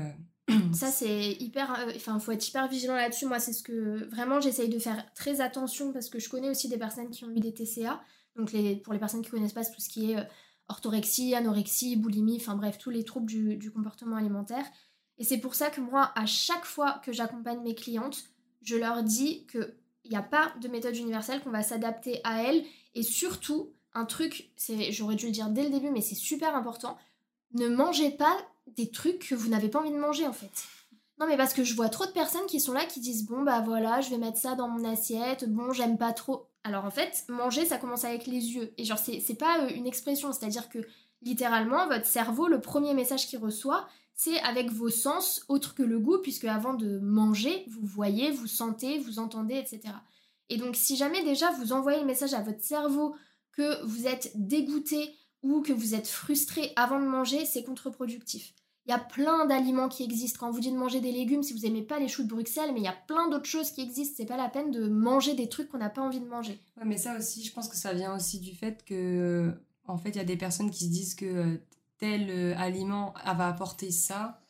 B: Ça, c'est hyper. euh, Enfin, faut être hyper vigilant là-dessus. Moi, c'est ce que. Vraiment, j'essaye de faire très attention parce que je connais aussi des personnes qui ont eu des TCA. Donc, les, pour les personnes qui connaissent pas, tout ce qui est euh, orthorexie, anorexie, boulimie, enfin bref, tous les troubles du, comportement alimentaire. Et c'est pour ça que moi, à chaque fois que j'accompagne mes clientes, je leur dis qu'il n'y a pas de méthode universelle, qu'on va s'adapter à elles. Et surtout, un truc, c'est, j'aurais dû le dire dès le début, mais c'est super important, ne mangez pas des trucs que vous n'avez pas envie de manger en fait. Non mais parce que je vois trop de personnes qui sont là qui disent bon bah voilà je vais mettre ça dans mon assiette, bon j'aime pas trop. Alors en fait manger ça commence avec les yeux et genre c'est pas euh, une expression c'est à dire que littéralement votre cerveau le premier message qu'il reçoit c'est avec vos sens autres que le goût puisque avant de manger vous voyez, vous sentez, vous entendez etc. Et donc si jamais déjà vous envoyez le message à votre cerveau que vous êtes dégoûté ou que vous êtes frustré avant de manger c'est contre-productif. Il y a plein d'aliments qui existent. Quand on vous dit de manger des légumes, si vous n'aimez pas les choux de Bruxelles, mais il y a plein d'autres choses qui existent. C'est pas la peine de manger des trucs qu'on n'a pas envie de manger.
A: Ouais, mais ça aussi, je pense que ça vient aussi du fait que, en fait, il y a des personnes qui se disent que euh, tel euh, aliment va apporter ça.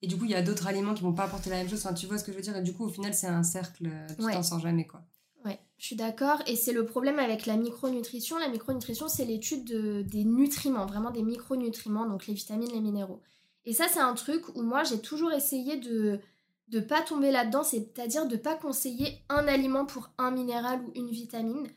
A: Et du coup, il y a d'autres aliments qui vont pas apporter la même chose. Enfin, tu vois ce que je veux dire? Et du coup, au final, c'est un cercle. euh, Tu
B: Ouais.
A: t'en sors jamais, quoi.
B: Ouais, je suis d'accord. Et c'est le problème avec la micronutrition. La micronutrition, c'est l'étude de- des nutriments, vraiment des micronutriments, donc les vitamines, les minéraux. Et ça, c'est un truc où moi, j'ai toujours essayé de de pas tomber là-dedans, c'est-à-dire de pas conseiller un aliment pour un minéral ou une vitamine.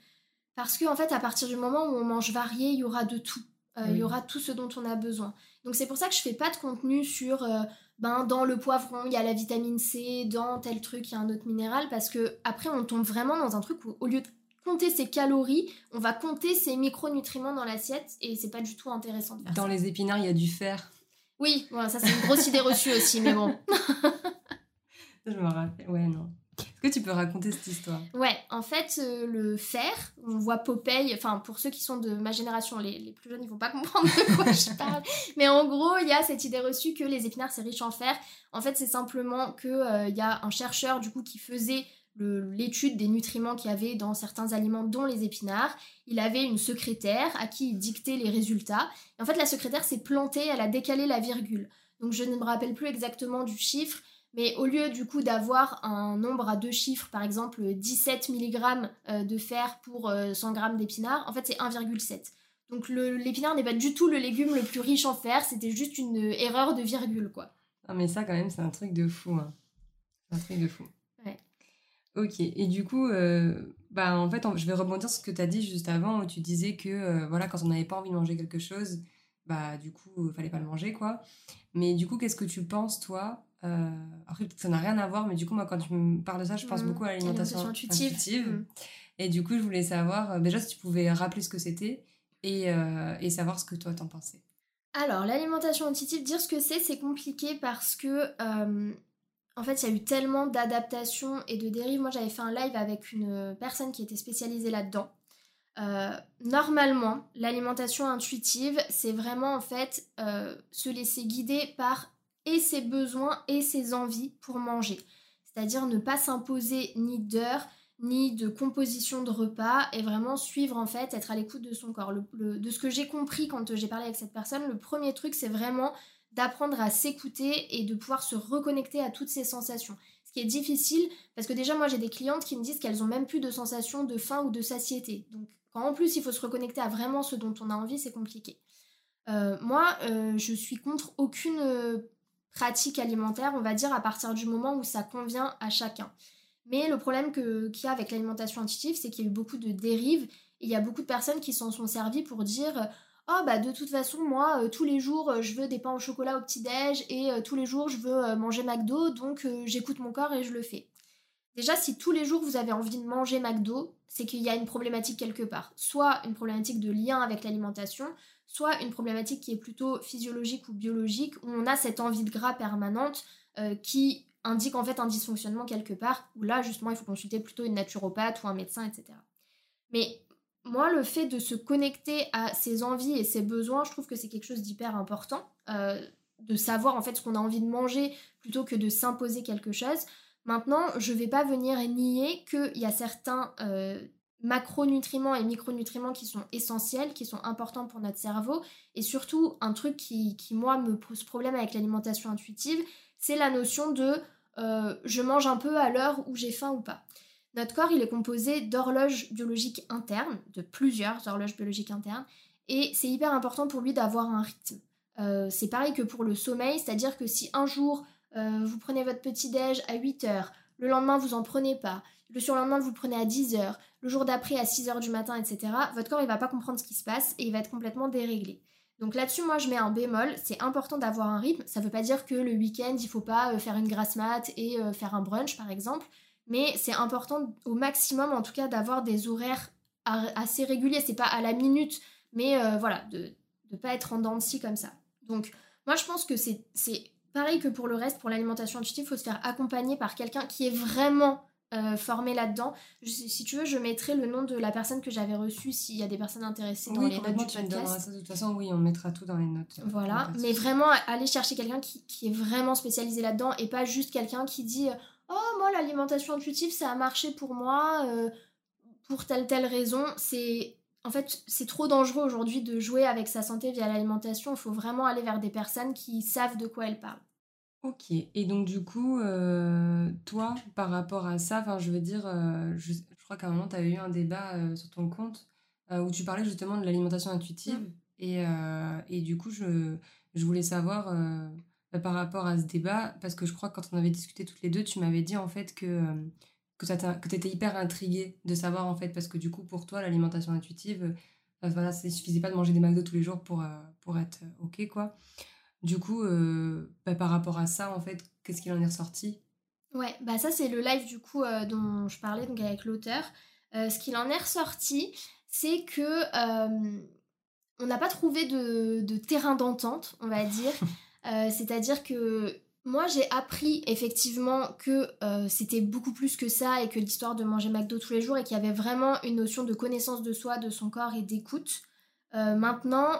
B: Parce que, en fait, à partir du moment où on mange varié, il y aura de tout. Euh, Il y aura tout ce dont on a besoin. Donc, c'est pour ça que je fais pas de contenu sur euh, ben, dans le poivron, il y a la vitamine C, dans tel truc, il y a un autre minéral, parce que après, on tombe vraiment dans un truc où, au lieu de compter ses calories, on va compter ses micronutriments dans l'assiette, et c'est pas du tout intéressant de faire
A: Dans
B: ça.
A: les épinards, il y a du fer.
B: Oui, voilà, ça c'est une grosse idée reçue aussi, mais bon.
A: Je me rappelle. Ouais, non. Est-ce que tu peux raconter cette histoire?
B: Ouais, en fait, euh, le fer, on voit Popeye, enfin pour ceux qui sont de ma génération, les, les plus jeunes, ils vont pas comprendre de quoi je parle. Mais en gros, il y a cette idée reçue que les épinards c'est riche en fer. En fait, c'est simplement que euh, y a un chercheur du coup qui faisait l'étude des nutriments qu'il y avait dans certains aliments, dont les épinards. Il avait une secrétaire à qui il dictait les résultats. Et en fait, la secrétaire s'est plantée, elle a décalé la virgule. Donc je ne me rappelle plus exactement du chiffre, mais au lieu du coup d'avoir un nombre à deux chiffres, par exemple 17 mg euh, de fer pour euh, 100 g d'épinards, en fait c'est 1,7. Donc l'épinard n'est pas du tout le légume le plus riche en fer, c'était juste une erreur de virgule quoi.
A: Ah, mais ça, quand même, c'est un truc de fou. Hein. C'est un truc de fou.
B: Ouais.
A: Ok. Et du coup, euh, bah, en fait, je vais rebondir sur ce que tu as dit juste avant, où tu disais que, euh, voilà, quand on n'avait pas envie de manger quelque chose, bah, du coup, il fallait pas le manger, quoi. Mais du coup, qu'est-ce que tu penses, toi euh, Après, peut-être que ça n'a rien à voir, mais du coup, moi, quand tu me parles de ça, je pense
B: Mhm.
A: beaucoup à l'alimentation
B: Alimentation intuitive.
A: intuitive.
B: Mhm.
A: Et du coup, je voulais savoir, euh, déjà, si tu pouvais rappeler ce que c'était et, euh, et savoir ce que toi, t'en pensais.
B: Alors, l'alimentation intuitive, dire ce que c'est, c'est compliqué parce que, euh, en fait, il y a eu tellement d'adaptations et de dérives. Moi, j'avais fait un live avec une personne qui était spécialisée là-dedans. Normalement, l'alimentation intuitive, c'est vraiment, en fait, se laisser guider par et ses besoins et ses envies pour manger. C'est-à-dire ne pas s'imposer ni d'heure, ni de composition de repas et vraiment suivre en fait, être à l'écoute de son corps. De ce que j'ai compris quand j'ai parlé avec cette personne, le premier truc c'est vraiment d'apprendre à s'écouter et de pouvoir se reconnecter à toutes ces sensations. Ce qui est difficile parce que déjà moi j'ai des clientes qui me disent qu'elles ont même plus de sensation de faim ou de satiété. Donc quand en plus il faut se reconnecter à vraiment ce dont on a envie, c'est compliqué. Euh, moi euh, je suis contre aucune euh, pratique alimentaire, on va dire à partir du moment où ça convient à chacun. Mais le problème qu'il y a avec l'alimentation intuitive, c'est qu'il y a eu beaucoup de dérives il y a beaucoup de personnes qui s'en sont servies pour dire Oh, bah de toute façon, moi, euh, tous les jours, euh, je veux des pains au chocolat au petit-déj et euh, tous les jours, je veux manger McDo, donc j'écoute mon corps et je le fais. Déjà, si tous les jours vous avez envie de manger McDo, c'est qu'il y a une problématique quelque part. Soit une problématique de lien avec l'alimentation, soit une problématique qui est plutôt physiologique ou biologique, où on a cette envie de gras permanente euh, qui indique en fait un dysfonctionnement quelque part, où là justement il faut consulter plutôt une naturopathe ou un médecin, etc. Mais moi, le fait de se connecter à ses envies et ses besoins, je trouve que c'est quelque chose d'hyper important, euh, de savoir en fait ce qu'on a envie de manger plutôt que de s'imposer quelque chose. Maintenant, je vais pas venir nier qu'il y a certains euh, macronutriments et micronutriments qui sont essentiels, qui sont importants pour notre cerveau, et surtout un truc qui, moi me pose problème avec l'alimentation intuitive, c'est la notion de euh, je mange un peu à l'heure où j'ai faim ou pas. Notre corps, il est composé d'horloges biologiques internes, de plusieurs horloges biologiques internes, et c'est hyper important pour lui d'avoir un rythme. Euh, c'est pareil que pour le sommeil, c'est-à-dire que si un jour euh, vous prenez votre petit-déj à 8 heures, le lendemain vous en prenez pas, le surlendemain vous prenez à 10 heures, le jour d'après à 6 heures du matin, etc., votre corps il va pas comprendre ce qui se passe et il va être complètement déréglé. Donc là-dessus, moi, je mets un bémol. C'est important d'avoir un rythme. Ça veut pas dire que le week-end, il faut pas euh, faire une grasse mat et euh, faire un brunch, par exemple. Mais c'est important au maximum, en tout cas, d'avoir des horaires assez réguliers. C'est pas à la minute, mais euh, voilà, de ne pas être en dents de comme ça. Donc, moi, je pense que c'est pareil que pour le reste, pour l'alimentation intuitive, il faut se faire accompagner par quelqu'un qui est vraiment euh, formée là-dedans. Si tu veux, je mettrai le nom de la personne que j'avais reçue s'il y a des personnes intéressées dans les notes du
A: podcast. Ça. De toute façon, oui, on mettra tout dans les notes.
B: Voilà, mais vraiment aller chercher quelqu'un qui, qui, est vraiment spécialisé là-dedans et pas juste quelqu'un qui dit Oh, moi, l'alimentation intuitive, ça a marché pour moi euh, pour telle telle raison. C'est en fait, c'est trop dangereux aujourd'hui de jouer avec sa santé via l'alimentation. Il faut vraiment aller vers des personnes qui savent de quoi elles parlent.
A: Ok, et donc du coup, euh, toi, par rapport à ça, enfin, je veux dire, euh, je, crois qu'à un moment, tu as eu un débat euh, sur ton compte où tu parlais justement de l'alimentation intuitive. Mm. Et, et, du coup, je, je voulais savoir bah, par rapport à ce débat, parce que je crois que quand on avait discuté toutes les deux, tu m'avais dit en fait que, que tu étais hyper intriguée de savoir en fait, parce que du coup, pour toi, l'alimentation intuitive, voilà, ça suffisait pas de manger des McDo tous les jours pour, pour être OK, quoi. Du coup, euh, bah, par rapport à ça, en fait, qu'est-ce qu'il en est ressorti?
B: Ouais, bah ça c'est le live du coup euh, dont je parlais donc avec l'auteur. Euh, ce qu'il en est ressorti, c'est que on n'a pas trouvé de, de terrain d'entente, on va dire. C'est-à-dire que moi j'ai appris effectivement que c'était beaucoup plus que ça et que l'histoire de manger McDo tous les jours et qu'il y avait vraiment une notion de connaissance de soi, de son corps et d'écoute. maintenant,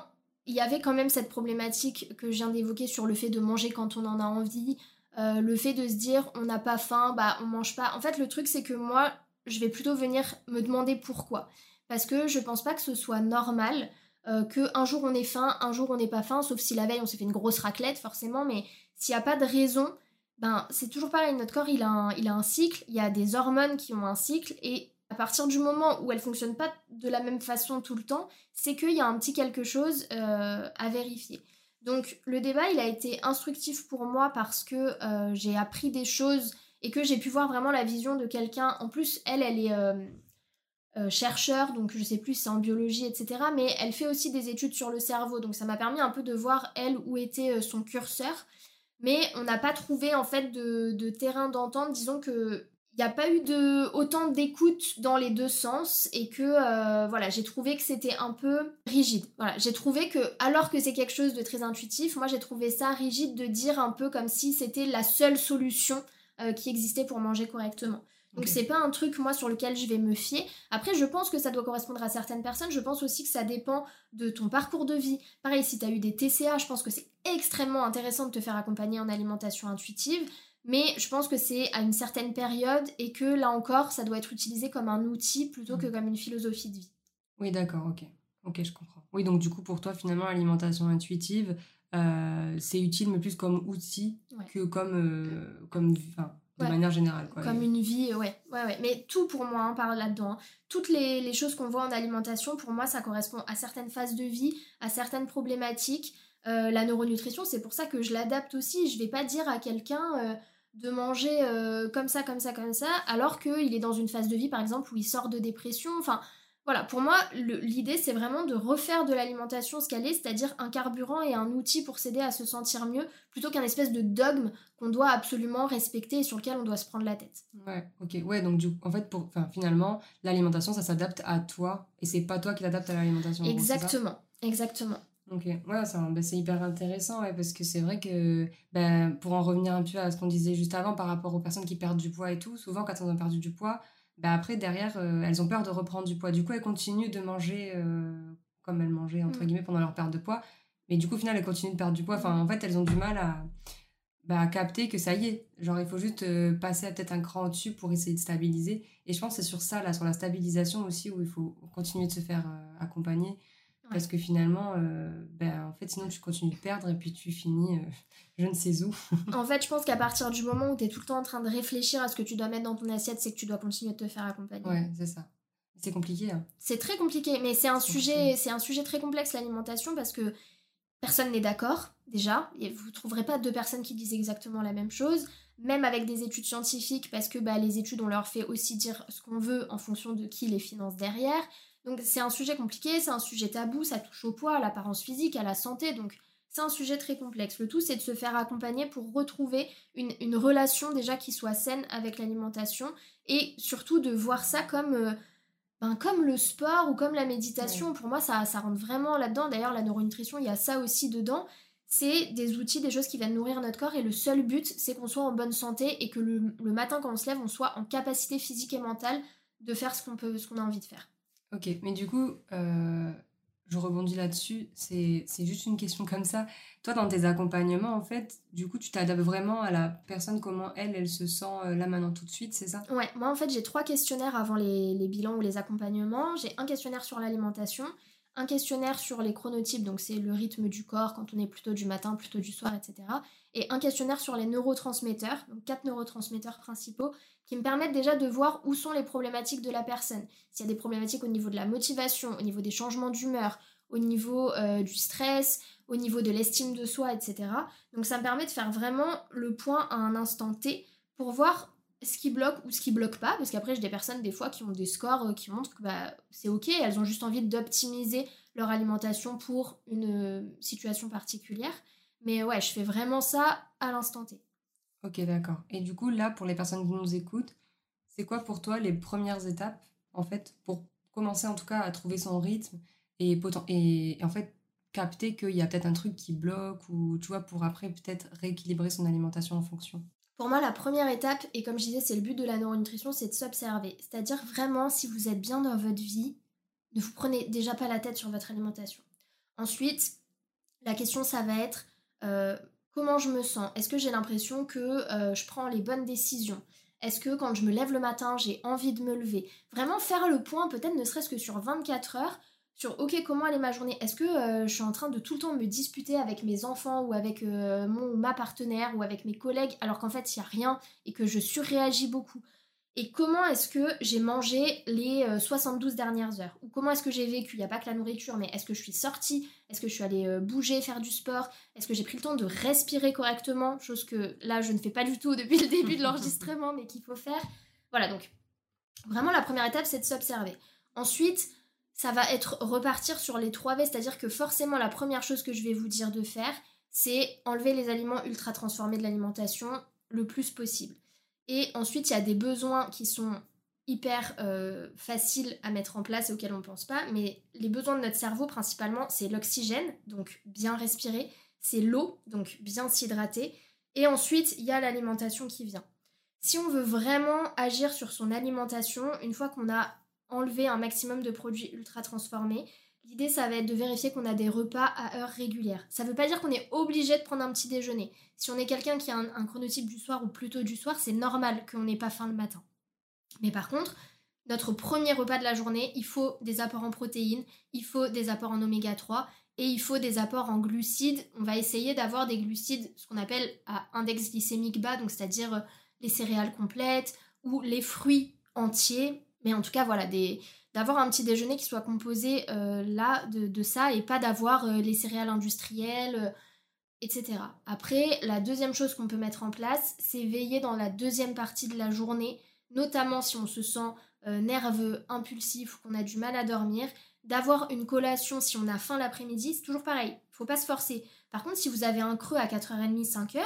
B: il y avait quand même cette problématique que je viens d'évoquer sur le fait de manger quand on en a envie, euh, le fait de se dire on n'a pas faim, bah on mange pas. En fait, le truc c'est que moi, je vais plutôt venir me demander pourquoi. Parce que je pense pas que ce soit normal euh, que un jour on ait faim, un jour on n'ait pas faim, sauf si la veille on s'est fait une grosse raclette forcément, mais s'il n'y a pas de raison, ben c'est toujours pareil, notre corps il a, il a un cycle, il y a des hormones qui ont un cycle, et à partir du moment où elle fonctionne pas de la même façon tout le temps, c'est qu'il y a un petit quelque chose euh, à vérifier. Donc le débat, il a été instructif pour moi parce que euh, j'ai appris des choses et que j'ai pu voir vraiment la vision de quelqu'un. En plus, elle, elle est euh, chercheur, donc je sais plus si c'est en biologie, etc. Mais elle fait aussi des études sur le cerveau, donc ça m'a permis un peu de voir elle où était son curseur. Mais on n'a pas trouvé en fait de terrain d'entente. Disons que il n'y a pas eu de autant d'écoute dans les deux sens et que euh, voilà j'ai trouvé que c'était un peu rigide voilà j'ai trouvé que alors que c'est quelque chose de très intuitif moi j'ai trouvé ça rigide de dire un peu comme si c'était la seule solution euh, qui existait pour manger correctement donc c'est pas un truc moi sur lequel je vais me fier. Après je pense que ça doit correspondre à certaines personnes, je pense aussi que ça dépend de ton parcours de vie. Pareil si tu as eu des TCA, je pense que c'est extrêmement intéressant de te faire accompagner en alimentation intuitive. Mais je pense que c'est à une certaine période et que là encore, ça doit être utilisé comme un outil plutôt que mm. comme une philosophie de vie.
A: Oui, d'accord, ok. Ok, je comprends. Oui, donc du coup, pour toi, finalement, l'alimentation intuitive, euh, c'est utile, mais plus comme outil que comme, euh, comme de manière générale. Quoi.
B: Comme une vie, ouais. ouais, ouais. Mais tout pour moi, on hein, parle là-dedans. Hein. Toutes les, les, choses qu'on voit en alimentation, pour moi, ça correspond à certaines phases de vie, à certaines problématiques. Euh, la neuronutrition, c'est pour ça que je l'adapte aussi. Je vais pas dire à quelqu'un de manger euh, comme ça, comme ça, comme ça, alors qu'il est dans une phase de vie, par exemple, où il sort de dépression. Enfin, voilà, pour moi, l'idée, c'est vraiment de refaire de l'alimentation ce qu'elle est, c'est-à-dire un carburant et un outil pour s'aider à se sentir mieux, plutôt qu'un espèce de dogme qu'on doit absolument respecter et sur lequel on doit se prendre la tête.
A: Ouais, ok. Ouais, donc du, en fait, pour, finalement, l'alimentation, ça s'adapte à toi, et c'est pas toi qui l'adapte à l'alimentation.
B: Exactement, exactement.
A: Ok, ouais, bah, c'est hyper intéressant ouais, parce que c'est vrai que bah, pour en revenir un peu à ce qu'on disait juste avant par rapport aux personnes qui perdent du poids et tout, souvent quand elles ont perdu du poids, bah, après derrière euh, elles ont peur de reprendre du poids. Du coup, elles continuent de manger euh, comme elles mangeaient entre mm. guillemets pendant leur perte de poids, mais du coup, au final, elles continuent de perdre du poids. Enfin, en fait, elles ont du mal à, bah, capter que ça y est. Genre, il faut juste euh, passer à peut-être un cran au-dessus pour essayer de stabiliser. Et je pense que c'est sur ça, là, sur la stabilisation aussi, où il faut continuer de se faire accompagner. Parce que finalement, euh, ben, en fait, sinon tu continues de perdre et puis tu finis euh, je ne sais où.
B: en fait, je pense qu'à partir du moment où tu es tout le temps en train de réfléchir à ce que tu dois mettre dans ton assiette, c'est que tu dois continuer de te faire accompagner.
A: Ouais, c'est ça. C'est compliqué. Hein.
B: C'est très compliqué, mais c'est un, sujet, c'est un sujet très complexe, l'alimentation, parce que personne n'est d'accord, déjà. Et vous ne trouverez pas deux personnes qui disent exactement la même chose, même avec des études scientifiques, parce que bah, les études, on leur fait aussi dire ce qu'on veut en fonction de qui les finance derrière. Donc c'est un sujet compliqué, c'est un sujet tabou, ça touche au poids, à l'apparence physique, à la santé, donc c'est un sujet très complexe. Le tout, c'est de se faire accompagner pour retrouver une, relation déjà qui soit saine avec l'alimentation et surtout de voir ça comme, euh, ben, comme le sport ou comme la méditation. Pour moi, ça, ça rentre vraiment là-dedans. D'ailleurs, la neuronutrition, il y a ça aussi dedans. c'est des outils, des choses qui viennent nourrir notre corps et le seul but, c'est qu'on soit en bonne santé et que le, matin quand on se lève, on soit en capacité physique et mentale de faire ce qu'on peut, ce qu'on a envie de faire.
A: Ok, mais du coup, euh, je rebondis là-dessus, c'est juste une question comme ça. Toi, dans tes accompagnements, en fait, du coup, tu t'adaptes vraiment à la personne, comment elle, elle se sent euh, là maintenant tout de suite, c'est ça?
B: Ouais, moi en fait, j'ai trois questionnaires avant les, les bilans ou les accompagnements. J'ai un questionnaire sur l'alimentation, un questionnaire sur les chronotypes, donc c'est le rythme du corps quand on est plutôt du matin, plutôt du soir, etc. Et un questionnaire sur les neurotransmetteurs, donc quatre neurotransmetteurs principaux, qui me permettent déjà de voir où sont les problématiques de la personne. S'il y a des problématiques au niveau de la motivation, au niveau des changements d'humeur, au niveau euh, du stress, au niveau de l'estime de soi, etc. Donc ça me permet de faire vraiment le point à un instant T pour voir ce qui bloque ou ce qui bloque pas, parce qu'après j'ai des personnes des fois qui ont des scores euh, qui montrent que bah, c'est ok, elles ont juste envie d'optimiser leur alimentation pour une euh, situation particulière. Mais ouais, je fais vraiment ça à l'instant T.
A: Ok, d'accord. Et du coup, là, pour les personnes qui nous écoutent, c'est quoi pour toi les premières étapes, en fait, pour commencer en tout cas à trouver son rythme et, et, en fait capter qu'il y a peut-être un truc qui bloque ou tu vois, pour après peut-être rééquilibrer son alimentation en fonction?
B: Pour moi, la première étape, et comme je disais, c'est le but de la neuronutrition, c'est de s'observer. C'est-à-dire vraiment, si vous êtes bien dans votre vie, ne vous prenez déjà pas la tête sur votre alimentation. Ensuite, la question, ça va être euh, comment je me sens? Est-ce que j'ai l'impression que euh, je prends les bonnes décisions? Est-ce que quand je me lève le matin, j'ai envie de me lever? Vraiment faire le point, peut-être ne serait-ce que sur 24 heures, sur ok comment allait ma journée? Est-ce que euh, je suis en train de tout le temps me disputer avec mes enfants ou avec euh, mon ou ma partenaire ou avec mes collègues alors qu'en fait il n'y a rien et que je surréagis beaucoup? Et comment est-ce que j'ai mangé les 72 euh, dernières heures? Ou comment est-ce que j'ai vécu? Il n'y a pas que la nourriture mais est-ce que je suis sortie? Est-ce que je suis allée bouger faire du sport? Est-ce que j'ai pris le temps de respirer correctement? Chose que là je ne fais pas du tout depuis le début de l'enregistrement mais qu'il faut faire. Voilà donc vraiment la première étape c'est de s'observer. Ensuite ça va être repartir sur les 3 V, c'est-à-dire que forcément la première chose que je vais vous dire de faire, c'est enlever les aliments ultra transformés de l'alimentation le plus possible. Et ensuite, il y a des besoins qui sont hyper euh, faciles à mettre en place et auxquels on ne pense pas, mais les besoins de notre cerveau principalement, c'est l'oxygène, donc bien respirer, c'est l'eau, donc bien s'hydrater, et ensuite, il y a l'alimentation qui vient. Si on veut vraiment agir sur son alimentation, une fois qu'on a enlever un maximum de produits ultra transformés. L'idée, ça va être de vérifier qu'on a des repas à heure régulière. Ça ne veut pas dire qu'on est obligé de prendre un petit déjeuner. Si on est quelqu'un qui a un, chronotype du soir ou plutôt du soir, c'est normal qu'on n'ait pas faim le matin. Mais par contre, notre premier repas de la journée, il faut des apports en protéines, il faut des apports en oméga 3 et il faut des apports en glucides. On va essayer d'avoir des glucides, ce qu'on appelle à index glycémique bas, donc c'est-à-dire euh, les céréales complètes ou les fruits entiers mais en tout cas, voilà, d'avoir un petit déjeuner qui soit composé euh, là de, ça et pas d'avoir euh, les céréales industrielles, euh, etc. Après, la deuxième chose qu'on peut mettre en place, c'est veiller dans la deuxième partie de la journée, notamment si on se sent nerveux, impulsif ou qu'on a du mal à dormir, d'avoir une collation si on a faim l'après-midi, c'est toujours pareil, faut pas se forcer. Par contre, si vous avez un creux à 4h30, 5h,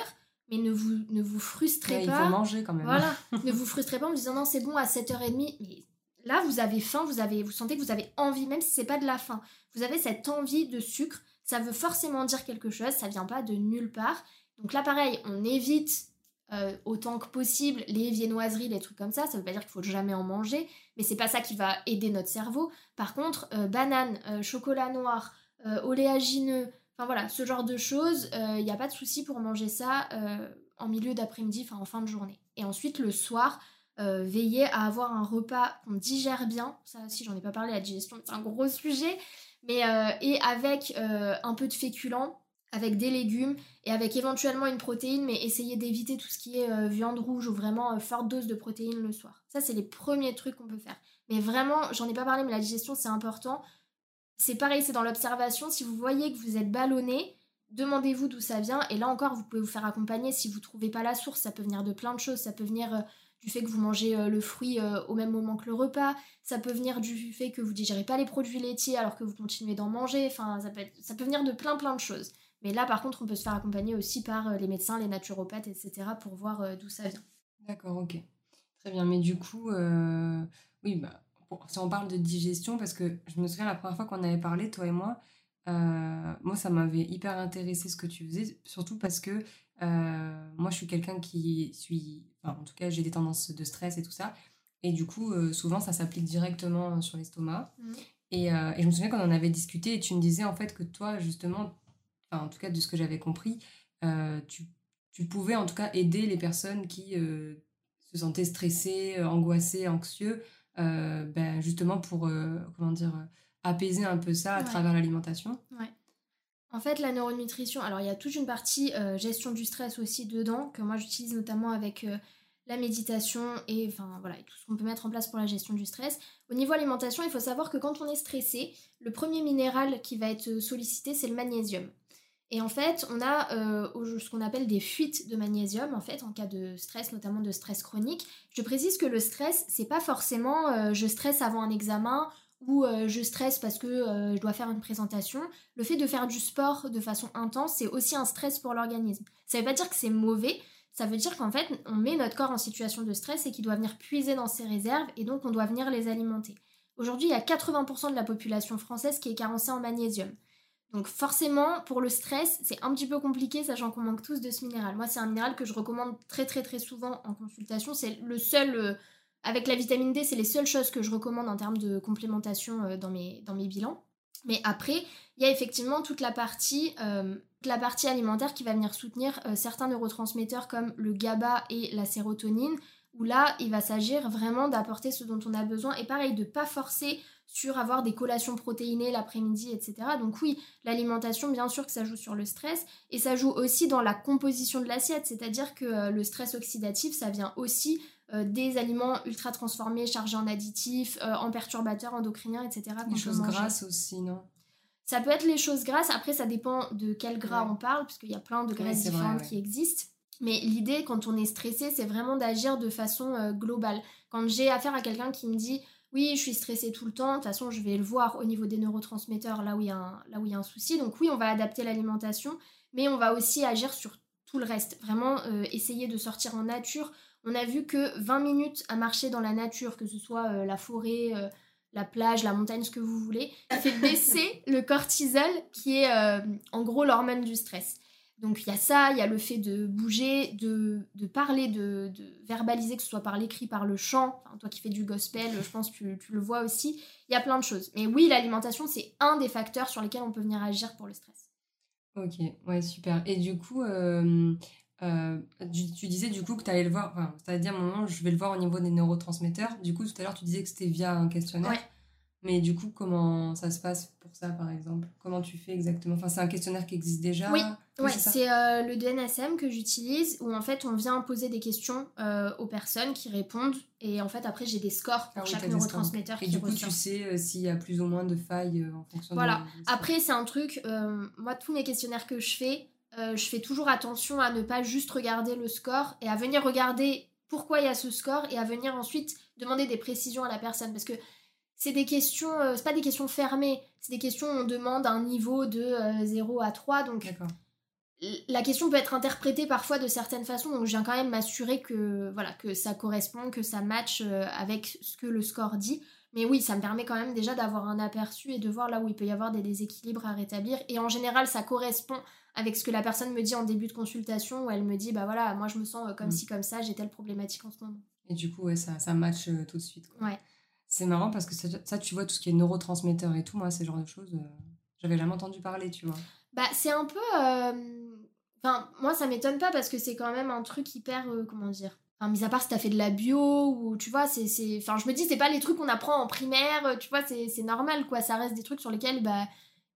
B: mais ne vous, ne vous frustrez pas.
A: Il faut manger quand même.
B: Voilà, ne vous frustrez pas en vous disant non, c'est bon à 7h30, mais là, vous avez faim, vous, avez, vous sentez que vous avez envie, même si c'est pas de la faim, vous avez cette envie de sucre, ça veut forcément dire quelque chose, ça vient pas de nulle part. Donc là, pareil, on évite euh, autant que possible les viennoiseries, les trucs comme ça. Ça veut pas dire qu'il faut jamais en manger, mais c'est pas ça qui va aider notre cerveau. Par contre, euh, banane, euh, chocolat noir, oléagineux, enfin voilà, ce genre de choses, il n'y a pas de souci pour manger ça en milieu d'après-midi, enfin en fin de journée. Et ensuite, le soir, euh, veiller à avoir un repas qu'on digère bien. Ça aussi, j'en ai pas parlé, la digestion, c'est un gros sujet. Mais, euh, et avec euh, un peu de féculents, avec des légumes et avec éventuellement une protéine, mais essayer d'éviter tout ce qui est viande rouge ou vraiment forte dose de protéines le soir. Ça, c'est les premiers trucs qu'on peut faire. Mais vraiment, j'en ai pas parlé, mais la digestion, c'est important. C'est pareil, c'est dans l'observation. Si vous voyez que vous êtes ballonné, demandez-vous d'où ça vient. Et là encore, vous pouvez vous faire accompagner si vous trouvez pas la source. Ça peut venir de plein de choses. Ça peut venir du fait que vous mangez euh, le fruit euh, au même moment que le repas, ça peut venir du fait que vous digérez pas les produits laitiers alors que vous continuez d'en manger, enfin ça peut, ça peut venir de plein plein de choses. Mais là par contre on peut se faire accompagner aussi par euh, les médecins, les naturopathes, etc. pour voir d'où ça vient.
A: D'accord, ok. Très bien, mais du coup, oui, bah, si on parle de digestion, parce que je me souviens la première fois qu'on avait parlé, toi et moi, moi, ça m'avait hyper intéressé ce que tu faisais, surtout parce que moi, je suis quelqu'un qui suis... Enfin, en tout cas, j'ai des tendances de stress et tout ça. Et du coup, souvent, ça s'applique directement sur l'estomac. Mmh. Et, et, je me souviens qu'on en avait discuté et tu me disais en fait que toi, justement, en tout cas de ce que j'avais compris, tu, tu, pouvais en tout cas aider les personnes qui se sentaient stressées, angoissées, anxieux, ben, justement pour, comment dire, apaiser un peu ça à travers l'alimentation.
B: Ouais. En fait, la neuronutrition, alors il y a toute une partie gestion du stress aussi dedans, que moi j'utilise notamment avec la méditation et voilà, tout ce qu'on peut mettre en place pour la gestion du stress. Au niveau alimentation, il faut savoir que quand on est stressé, le premier minéral qui va être sollicité, c'est le magnésium. Et en fait, on a euh, ce qu'on appelle des fuites de magnésium, en fait, en cas de stress, notamment de stress chronique. Je précise que le stress, c'est pas forcément euh, je stresse avant un examen ou euh, je stresse parce que je dois faire une présentation. Le fait de faire du sport de façon intense, c'est aussi un stress pour l'organisme. Ça veut pas dire que c'est mauvais, ça veut dire qu'en fait, on met notre corps en situation de stress et qu'il doit venir puiser dans ses réserves et donc on doit venir les alimenter. Aujourd'hui, il y a 80% de la population française qui est carencée en magnésium. Donc forcément, pour le stress, c'est un petit peu compliqué, sachant qu'on manque tous de ce minéral. Moi, c'est un minéral que je recommande très très très souvent en consultation. C'est le seul, euh, avec la vitamine D, c'est les seules choses que je recommande en termes de complémentation euh, dans, mes, bilans. Mais après, il y a effectivement toute la partie, euh, alimentaire qui va venir soutenir certains neurotransmetteurs comme le GABA et la sérotonine, où là, il va s'agir vraiment d'apporter ce dont on a besoin. Et pareil, de pas forcer sur avoir des collations protéinées l'après-midi, etc. Donc oui, l'alimentation, bien sûr que ça joue sur le stress, et ça joue aussi dans la composition de l'assiette, c'est-à-dire que euh, le stress oxydatif, ça vient aussi euh, des aliments ultra transformés, chargés en additifs, euh, en perturbateurs endocriniens, etc.
A: Les choses grasses aussi, non?
B: Ça peut être les choses grasses, après ça dépend de quel gras on parle, parce qu'il y a plein de graisses différentes qui existent. Mais l'idée, quand on est stressé, c'est vraiment d'agir de façon globale. Quand j'ai affaire à quelqu'un qui me dit oui, je suis stressée tout le temps, de toute façon, je vais le voir au niveau des neurotransmetteurs là où il y a un, là où il y a un souci. Donc oui, on va adapter l'alimentation, mais on va aussi agir sur tout le reste. Vraiment euh, essayer de sortir en nature. On a vu que 20 minutes à marcher dans la nature, que ce soit euh, la forêt, euh, la plage, la montagne, ce que vous voulez, ça fait baisser le cortisol qui est en gros l'hormone du stress. Donc il y a ça, il y a le fait de bouger, de, parler, de, verbaliser, que ce soit par l'écrit, par le chant. toi qui fais du gospel, je pense que tu, le vois aussi. Il y a plein de choses. Mais oui, l'alimentation, c'est un des facteurs sur lesquels on peut venir agir pour le stress.
A: Ok, ouais, super. Et du coup, euh, euh, tu, disais du coup que tu allais le voir, enfin, dit à un moment, je vais le voir au niveau des neurotransmetteurs. Du coup, tout à l'heure, tu disais que c'était via un questionnaire. Mais du coup, comment ça se passe pour ça, par exemple? Comment tu fais exactement? Enfin, c'est un questionnaire qui existe déjà
B: Oui, ouais, c'est euh, le DNSM que j'utilise, où en fait, on vient poser des questions euh, aux personnes qui répondent. Et en fait, après, j'ai des scores pour ah chaque neurotransmetteur.
A: Et du coup, tu sais euh, s'il y a plus ou moins de failles en fonction
B: voilà. de... Voilà. Après, c'est un truc, moi, tous mes questionnaires que je fais, je fais toujours attention à ne pas juste regarder le score et à venir regarder pourquoi il y a ce score et à venir ensuite demander des précisions à la personne. Parce que c'est des questions, euh, c'est pas des questions fermées, c'est des questions où on demande un niveau de 0 euh, à 3. Donc la question peut être interprétée parfois de certaines façons, donc je viens quand même m'assurer que, voilà, que ça correspond, que ça matche euh, avec ce que le score dit. Mais oui, ça me permet quand même déjà d'avoir un aperçu et de voir là où il peut y avoir des déséquilibres à rétablir. Et en général, ça correspond avec ce que la personne me dit en début de consultation, où elle me dit, bah voilà, moi je me sens comme mm. ci, comme ça, j'ai telle problématique en ce moment.
A: Et du coup, ouais, ça, ça match tout de suite.
B: Ouais.
A: C'est marrant parce que ça, tu vois, tout ce qui est neurotransmetteur et tout, moi, ces genres de choses, euh, j'avais jamais entendu parler, tu vois.
B: Bah, c'est un peu. Euh, enfin, moi, ça m'étonne pas parce que c'est quand même un truc hyper. Euh, comment dire Enfin, mis à part si t'as fait de la bio ou tu vois, c'est. Enfin, je me dis, c'est pas les trucs qu'on apprend en primaire, tu vois, c'est normal, quoi. Ça reste des trucs sur lesquels, bah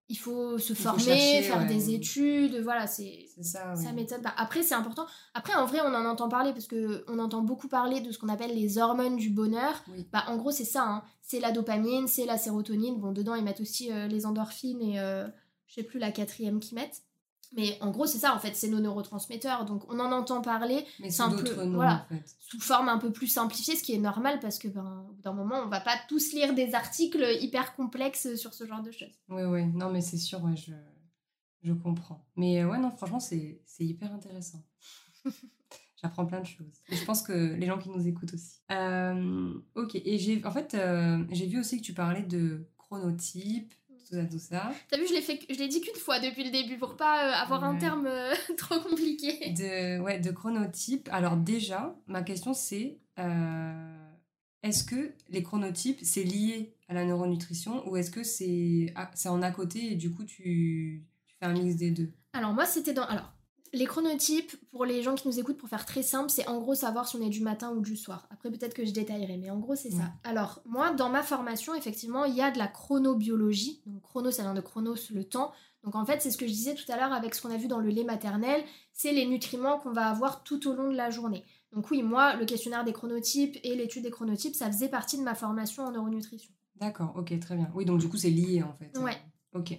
B: il faut se former, faire des études, voilà, c'est ça, ça m'étonne pas. Après, c'est important. Après, en vrai, on en entend parler parce que on entend beaucoup parler de ce qu'on appelle les hormones du bonheur. Bah, en gros, c'est ça. Hein. C'est la dopamine, c'est la sérotonine. Bon, dedans, ils mettent aussi euh, les endorphines et euh, je sais plus la quatrième qu'ils mettent. Mais en gros, c'est ça, en fait, c'est nos neurotransmetteurs. Donc, on en entend parler.
A: Mais sous d'autres noms,
B: voilà,
A: en fait.
B: Sous forme un peu plus simplifiée, ce qui est normal parce que, ben, au bout d'un moment, on va pas tous lire des articles hyper complexes sur ce genre de choses.
A: Oui, oui. Non, mais c'est sûr, ouais, je, je comprends. Mais euh, ouais, non, franchement, c'est hyper intéressant. J'apprends plein de choses. Et je pense que les gens qui nous écoutent aussi. Euh, ok. Et j'ai, en fait, euh, j'ai vu aussi que tu parlais de chronotype, tout ça, tout ça.
B: T'as vu, je l'ai fait, je l'ai dit qu'une fois depuis le début pour pas euh, avoir un terme euh, trop compliqué.
A: De, ouais, de chronotypes. Alors déjà, ma question c'est, euh, est-ce que les chronotypes, c'est lié à la neuronutrition ou est-ce que c'est à- c'est en à côté et du coup tu, tu fais un mix des deux?
B: Alors moi c'était dans alors les chronotypes pour les gens qui nous écoutent pour faire très simple, c'est en gros savoir si on est du matin ou du soir. Après peut-être que je détaillerai mais en gros c'est ça. Alors moi dans ma formation effectivement, il y a de la chronobiologie. Donc chrono ça vient de chronos le temps. Donc en fait, c'est ce que je disais tout à l'heure avec ce qu'on a vu dans le lait maternel, c'est les nutriments qu'on va avoir tout au long de la journée. Donc oui, moi le questionnaire des chronotypes et l'étude des chronotypes, ça faisait partie de ma formation en neuronutrition.
A: D'accord, ok, très bien. Oui, donc du coup c'est lié en fait.
B: Ouais.
A: Ok.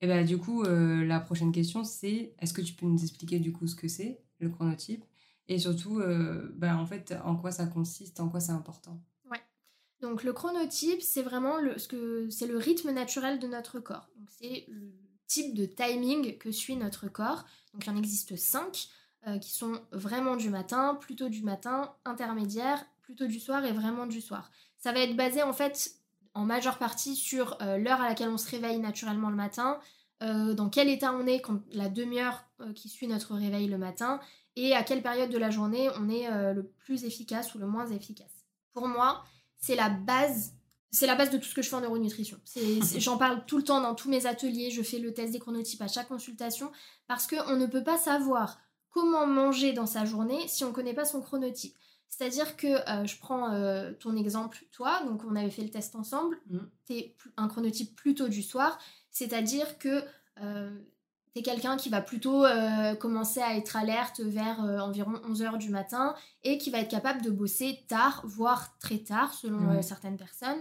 A: Et ben du coup, euh, la prochaine question c'est, est-ce que tu peux nous expliquer du coup ce que c'est le chronotype? Et surtout, euh, ben, en fait, en quoi ça consiste, en quoi c'est important?
B: Donc le chronotype, c'est vraiment le, ce que c'est le rythme naturel de notre corps. Donc c'est le type de timing que suit notre corps. Donc il en existe cinq euh, qui sont vraiment du matin, plutôt du matin, intermédiaire, plutôt du soir et vraiment du soir. Ça va être basé en fait en majeure partie sur euh, l'heure à laquelle on se réveille naturellement le matin, euh, dans quel état on est quand la demi-heure euh, qui suit notre réveil le matin et à quelle période de la journée on est le plus efficace ou le moins efficace. Pour moi, c'est la base. C'est la base de tout ce que je fais en neuronutrition. J'en parle tout le temps dans tous mes ateliers. Je fais le test des chronotypes à chaque consultation parce qu'on ne peut pas savoir comment manger dans sa journée si on ne connaît pas son chronotype. C'est-à-dire que euh, je prends euh, ton exemple, toi, donc on avait fait le test ensemble,
A: Mhm.
B: tu es un chronotype plutôt du soir, c'est-à-dire que tu es quelqu'un qui va plutôt euh, commencer à être alerte vers euh, environ 11h du matin et qui va être capable de bosser tard, voire très tard, selon euh, certaines personnes.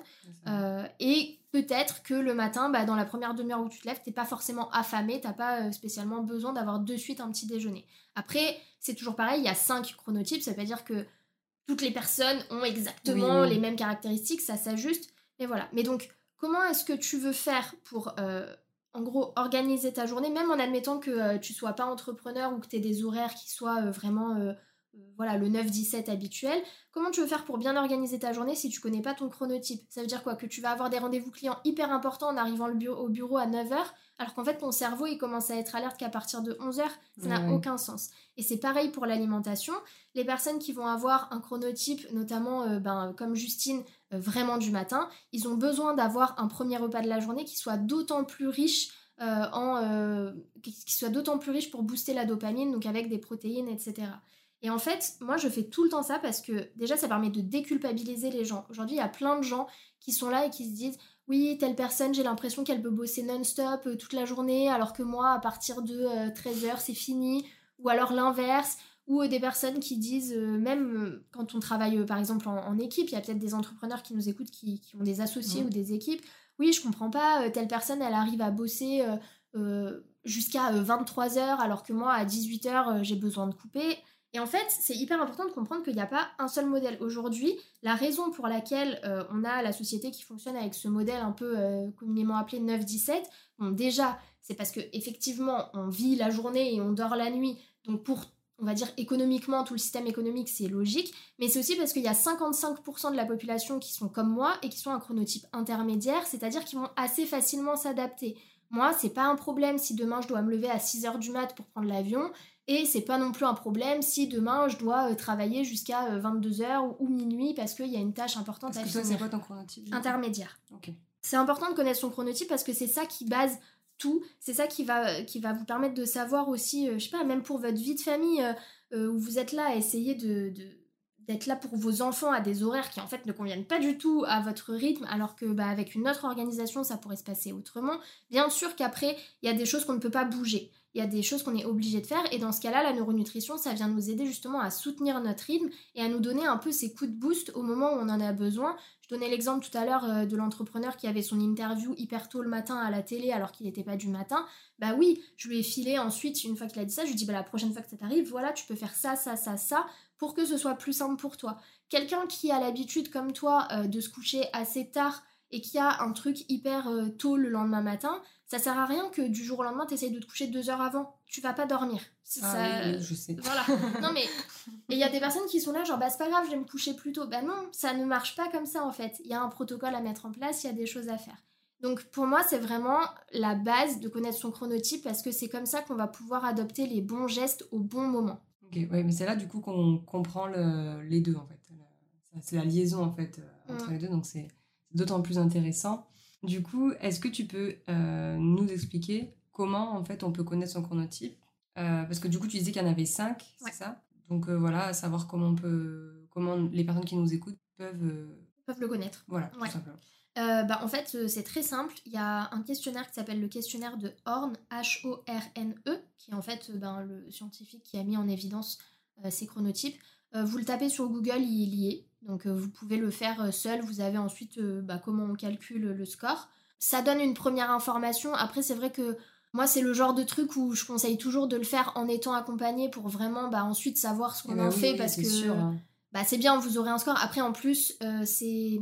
B: Euh, et peut-être que le matin, bah, dans la première demi-heure où tu te lèves, t'es pas forcément affamé, t'as pas euh, spécialement besoin d'avoir de suite un petit déjeuner. Après, c'est toujours pareil, il y a cinq chronotypes, ça veut dire que toutes les personnes ont exactement
A: Oui,
B: les mêmes caractéristiques, ça s'ajuste. Mais voilà. Mais donc, comment est-ce que tu veux faire pour, euh, en gros, organiser ta journée, même en admettant que euh, tu sois pas entrepreneur ou que tu aies des horaires qui soient euh, vraiment euh, voilà, le 9-17 habituel Comment tu veux faire pour bien organiser ta journée si tu connais pas ton chronotype? Ça veut dire quoi? Que tu vas avoir des rendez-vous clients hyper importants en arrivant le bureau- au bureau à 9h, alors qu'en fait ton cerveau il commence à être alerte qu'à partir de 11h. Ça n'a aucun sens. Et c'est pareil pour l'alimentation. Les personnes qui vont avoir un chronotype, notamment euh, ben, comme Justine, euh, vraiment du matin, ils ont besoin d'avoir un premier repas de la journée qui soit d'autant plus riche. euh, en, euh, qui qui soit d'autant plus riche pour booster la dopamine, donc avec des protéines, etc. Et en fait, moi, je fais tout le temps ça parce que déjà, ça permet de déculpabiliser les gens. Aujourd'hui, il y a plein de gens qui sont là et qui se disent oui, telle personne, j'ai l'impression qu'elle peut bosser non-stop euh, toute la journée, alors que moi, à partir de 13h, c'est fini. Ou alors l'inverse. Ou euh, des personnes qui disent, euh, même euh, quand on travaille euh, par exemple en, en équipe, il y a peut-être des entrepreneurs qui nous écoutent qui, qui ont des associés ou des équipes. Oui, je comprends pas, euh, telle personne, elle arrive à bosser euh, euh, jusqu'à 23h, alors que moi, à 18h, j'ai besoin de couper. Et en fait, c'est hyper important de comprendre qu'il n'y a pas un seul modèle. Aujourd'hui, la raison pour laquelle euh, on a la société qui fonctionne avec ce modèle un peu euh, communément appelé 9-17, bon, déjà, c'est parce que effectivement, on vit la journée et on dort la nuit. Donc pour, on va dire économiquement, tout le système économique, c'est logique. Mais c'est aussi parce qu'il y a 55% de la population qui sont comme moi et qui sont un chronotype intermédiaire, c'est-à-dire qui vont assez facilement s'adapter. Moi, c'est pas un problème si demain je dois me lever à 6h du mat pour prendre l'avion. Et c'est pas non plus un problème si demain je dois euh, travailler jusqu'à 22h ou, ou minuit parce qu'il y a une tâche importante
A: Parce
B: à
A: toi, c'est
B: finir.
A: quoi ton chronotype
B: Intermédiaire. C'est important de connaître son chronotype parce que c'est ça qui base tout. C'est ça qui va, qui va vous permettre de savoir aussi, euh, je sais pas, même pour votre vie de famille, euh, euh, où vous êtes là à essayer de, de- d'être là pour vos enfants à des horaires qui en fait ne conviennent pas du tout à votre rythme, alors que bah, avec une autre organisation ça pourrait se passer autrement. Bien sûr qu'après il y a des choses qu'on ne peut pas bouger, il y a des choses qu'on est obligé de faire, et dans ce cas-là la neuronutrition ça vient nous aider justement à soutenir notre rythme et à nous donner un peu ces coups de boost au moment où on en a besoin. Je donnais l'exemple tout à l'heure euh, de l'entrepreneur qui avait son interview hyper tôt le matin à la télé alors qu'il n'était pas du matin. Bah oui, je lui ai filé ensuite, une fois qu'il a dit ça, je lui ai dit bah la prochaine fois que ça t'arrive, voilà, tu peux faire ça, ça, ça, ça, pour que ce soit plus simple pour toi. Quelqu'un qui a l'habitude comme toi euh, de se coucher assez tard et qui a un truc hyper euh, tôt le lendemain matin, ça sert à rien que du jour au lendemain t'essayes de te coucher deux heures avant. Tu vas pas dormir.
A: Ah
B: ça-
A: oui, oui, je sais.
B: voilà. Non mais et il y a des personnes qui sont là genre bah c'est pas grave, je vais me coucher plus tôt. Bah non, ça ne marche pas comme ça en fait. Il y a un protocole à mettre en place, il y a des choses à faire. Donc pour moi, c'est vraiment la base de connaître son chronotype parce que c'est comme ça qu'on va pouvoir adopter les bons gestes au bon moment.
A: Ok, ouais, mais c'est là du coup qu'on comprend le- les deux en fait. C'est la liaison en fait euh, entre
B: Mm.
A: les deux, donc c'est d'autant plus intéressant. Du coup, est-ce que tu peux euh, nous expliquer comment en fait on peut connaître son chronotype? Euh, Parce que du coup, tu disais qu'il y en avait cinq,
B: Ouais.
A: c'est ça? Donc euh, voilà, savoir comment on peut, comment les personnes qui nous écoutent peuvent,
B: le connaître.
A: voilà,
B: Ouais.
A: tout simplement.
B: Euh, bah, en fait, c'est très simple. Il y a un questionnaire qui s'appelle le questionnaire de Horn, H-O-R-N-E, qui est en fait ben, le scientifique qui a mis en évidence euh, ces chronotypes. Euh, vous le tapez sur Google, il y est. Donc euh, vous pouvez le faire euh, seul. Vous avez ensuite euh, bah, comment on calcule le score. Ça donne une première information. Après, c'est vrai que moi, c'est le genre de truc où je conseille toujours de le faire en étant accompagné pour vraiment bah, ensuite savoir ce qu'on
A: Eh ben
B: en
A: oui,
B: fait.
A: oui,
B: parce que
A: sûr, hein.
B: bah, c'est bien, vous aurez un score. Après, en plus, euh, c'est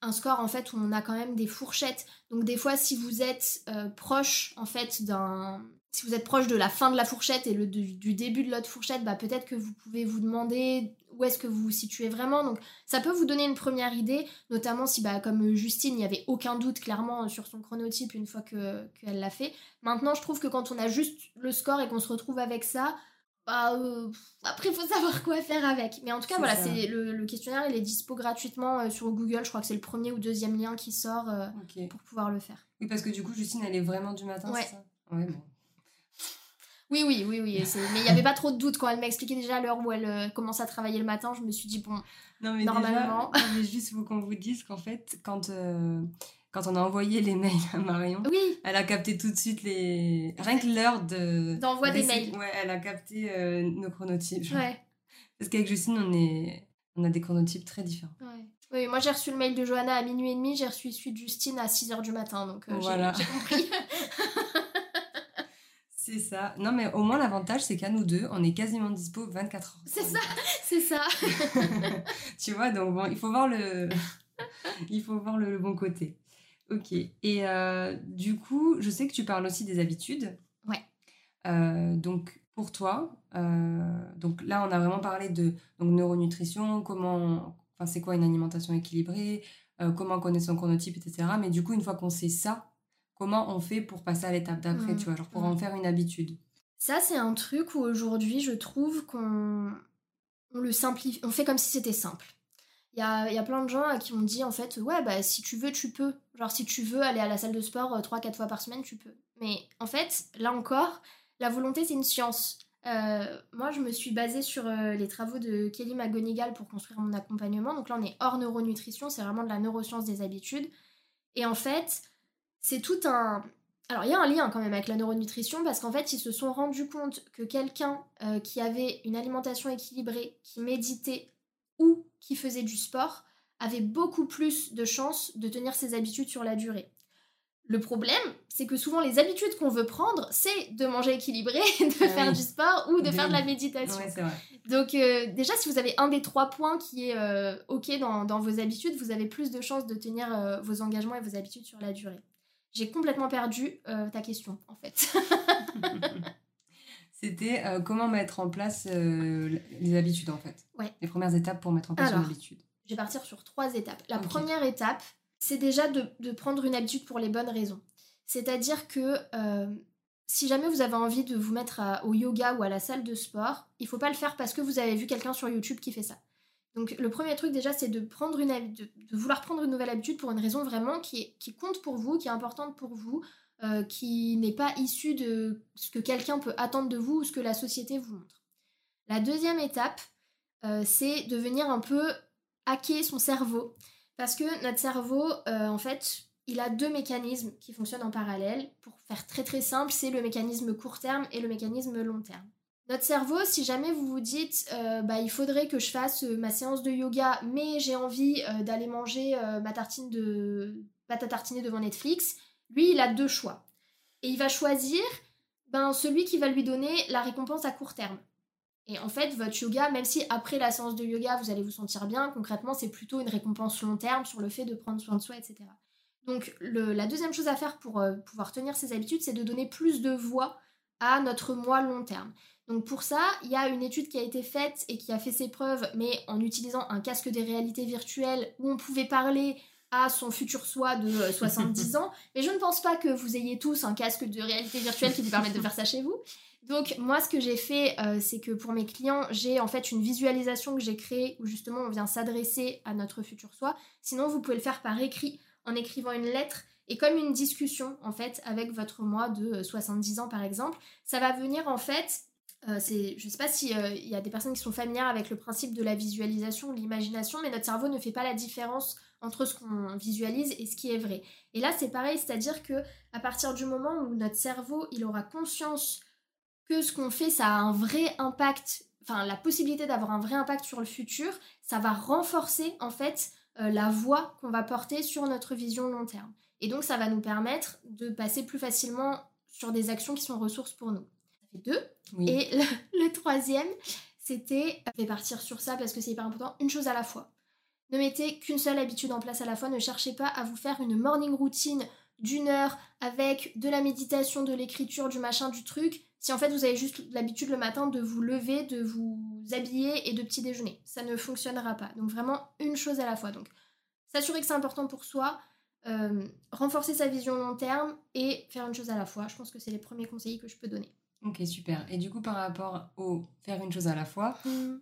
B: un score en fait où on a quand même des fourchettes. Donc des fois, si vous êtes euh, proche en fait d'un, si vous êtes proche de la fin de la fourchette et le, du, du début de l'autre fourchette, bah peut-être que vous pouvez vous demander où est-ce que vous vous situez vraiment. Donc ça peut vous donner une première idée, notamment si bah comme Justine, il n'y avait aucun doute clairement sur son chronotype une fois que qu'elle l'a fait. Maintenant, je trouve que quand on a juste le score et qu'on se retrouve avec ça, bah, euh, après, il faut savoir quoi faire avec. Mais en tout cas, voilà, c'est le, le questionnaire, il est dispo gratuitement euh, sur Google. Je crois que c'est le premier ou deuxième lien qui sort euh, pour pouvoir le faire.
A: Oui, parce que du coup, Justine, elle est vraiment du matin,
B: Ouais.
A: c'est ça? Ouais, bon.
B: Oui, oui, oui, oui. Mais il n'y avait pas trop de doute quand elle m'a expliqué déjà l'heure où elle euh, commence à travailler le matin. Je me suis dit, bon,
A: Non, mais
B: Normalement.
A: déjà, mais juste, faut qu'on vous dise qu'en fait, quand, euh, quand on a envoyé les mails à Marion,
B: oui,
A: elle a capté tout de suite les. Rien que l'heure de.
B: D'envoi des mails.
A: Ouais, elle a capté euh, nos chronotypes.
B: ouais,
A: Parce qu'avec Justine, on, est... on a des chronotypes très différents.
B: ouais. Oui, moi j'ai reçu le mail de Johanna à minuit et demi, j'ai reçu celui de Justine à 6h du matin, donc euh,
A: Voilà.
B: j'ai compris.
A: C'est ça. Non, mais au moins, l'avantage, c'est qu'à nous deux, on est quasiment dispo 24 heures.
B: c'est ça, c'est ça.
A: tu vois, donc bon, il faut voir le, il faut voir le, le bon côté. Ok. Et euh, du coup, je sais que tu parles aussi des habitudes.
B: Ouais.
A: Euh, donc pour toi, euh, donc là, on a vraiment parlé de donc neuronutrition, comment, enfin c'est quoi une alimentation équilibrée, comment connaître son chronotype, etc. Mais du coup, une fois qu'on sait ça, comment on fait pour passer à l'étape d'après, tu vois, genre pour en faire une habitude.
B: Ça, c'est un truc où aujourd'hui, je trouve qu'on on le simplifie, on fait comme si c'était simple. Il y a, il y a plein de gens à qui on dit en fait, ouais, bah si tu veux, tu peux. Genre, si tu veux aller à la salle de sport 3-4 fois par semaine, tu peux. Mais en fait, là encore, la volonté, c'est une science. Euh, moi, je me suis basée sur euh, les travaux de Kelly McGonigal pour construire mon accompagnement. Donc là, on est hors neuronutrition, c'est vraiment de la neuroscience des habitudes. Et en fait, c'est tout un, alors, il y a un lien quand même avec la neuronutrition parce qu'en fait, ils se sont rendus compte que quelqu'un euh, qui avait une alimentation équilibrée, qui méditait ou qui faisait du sport avait beaucoup plus de chances de tenir ses habitudes sur la durée. Le problème, c'est que souvent les habitudes qu'on veut prendre, c'est de manger équilibré, de
A: Ah
B: faire
A: oui.
B: du sport ou de
A: Oui.
B: faire de la méditation.
A: Vrai.
B: Donc euh, déjà, si vous avez un des trois points qui est euh, OK dans, dans vos habitudes, vous avez plus de chances de tenir euh, vos engagements et vos habitudes sur la durée. J'ai complètement perdu euh, ta question, en fait.
A: C'était euh, comment mettre en place euh, les habitudes en fait.
B: Ouais.
A: Les premières étapes pour mettre en place
B: Alors.
A: une habitude.
B: Je vais partir sur trois étapes. La première étape, c'est déjà de, de prendre une habitude pour les bonnes raisons. C'est-à-dire que si jamais vous avez envie de vous mettre à- au yoga ou à la salle de sport, il faut pas le faire parce que vous avez vu quelqu'un sur YouTube qui fait ça. Donc le premier truc déjà, c'est de vouloir prendre une nouvelle habitude pour une raison vraiment qui compte pour vous, qui est importante pour vous, euh, qui n'est pas issue de ce que quelqu'un peut attendre de vous ou ce que la société vous montre. La deuxième étape, euh, c'est de venir un peu hacker son cerveau. Parce que notre cerveau, euh, en fait, il a deux mécanismes qui fonctionnent en parallèle. Pour faire très très simple, c'est le mécanisme court terme et le mécanisme long terme. Notre cerveau, si jamais vous vous dites, euh, bah, il faudrait que je fasse euh, ma séance de yoga, mais j'ai envie euh, d'aller manger ma tartine de pâte à tartiner devant Netflix, lui, il a deux choix. Et il va choisir ben, celui qui va lui donner la récompense à court terme. Et en fait, votre yoga, même si après la séance de yoga, vous allez vous sentir bien, concrètement, c'est plutôt une récompense long terme sur le fait de prendre soin de soi, etc. Donc, la deuxième chose à faire pour pouvoir tenir ces habitudes, c'est de donner plus de voix à notre moi long terme. Donc, pour ça, il y a une étude qui a été faite et qui a fait ses preuves, mais en utilisant un casque des réalités virtuelles où on pouvait parler à son futur soi de 70 ans. Mais je ne pense pas que vous ayez tous un casque de réalité virtuelle qui vous permette de faire ça chez vous. Donc moi, ce que j'ai fait, c'est que pour mes clients, j'ai en fait une visualisation que j'ai créée où justement on vient s'adresser à notre futur soi. Sinon, vous pouvez le faire par écrit en écrivant une lettre et comme une discussion en fait avec votre moi de 70 ans par exemple. Ça va venir en fait euh, je ne sais pas s'il euh, y a des personnes qui sont familières avec le principe de la visualisation, de l'imagination, mais notre cerveau ne fait pas la différence entre ce qu'on visualise et ce qui est vrai. Et là, c'est pareil, c'est-à-dire que à partir du moment où notre cerveau, il aura conscience que ce qu'on fait, ça a un vrai impact, enfin la possibilité d'avoir un vrai impact sur le futur, ça va renforcer en fait euh, la voix qu'on va porter sur notre vision long terme. Et donc, ça va nous permettre de passer plus facilement sur des actions qui sont ressources pour nous deux. Et le, troisième, c'était, je vais partir sur ça parce que c'est hyper important, une chose à la fois. Ne mettez qu'une seule habitude en place à la fois, ne cherchez pas à vous faire une morning routine d'une heure avec de la méditation, de l'écriture, du machin, du truc, si en fait vous avez juste l'habitude le matin de vous lever, de vous habiller et de petit déjeuner. Ça ne fonctionnera pas. Donc vraiment une chose à la fois. Donc s'assurer que c'est important pour soi, euh, renforcer sa vision long terme et faire une chose à la fois. Je pense que c'est les premiers conseils que je peux donner.
A: Ok, super. Et du coup, par rapport au faire une chose à la fois, mm.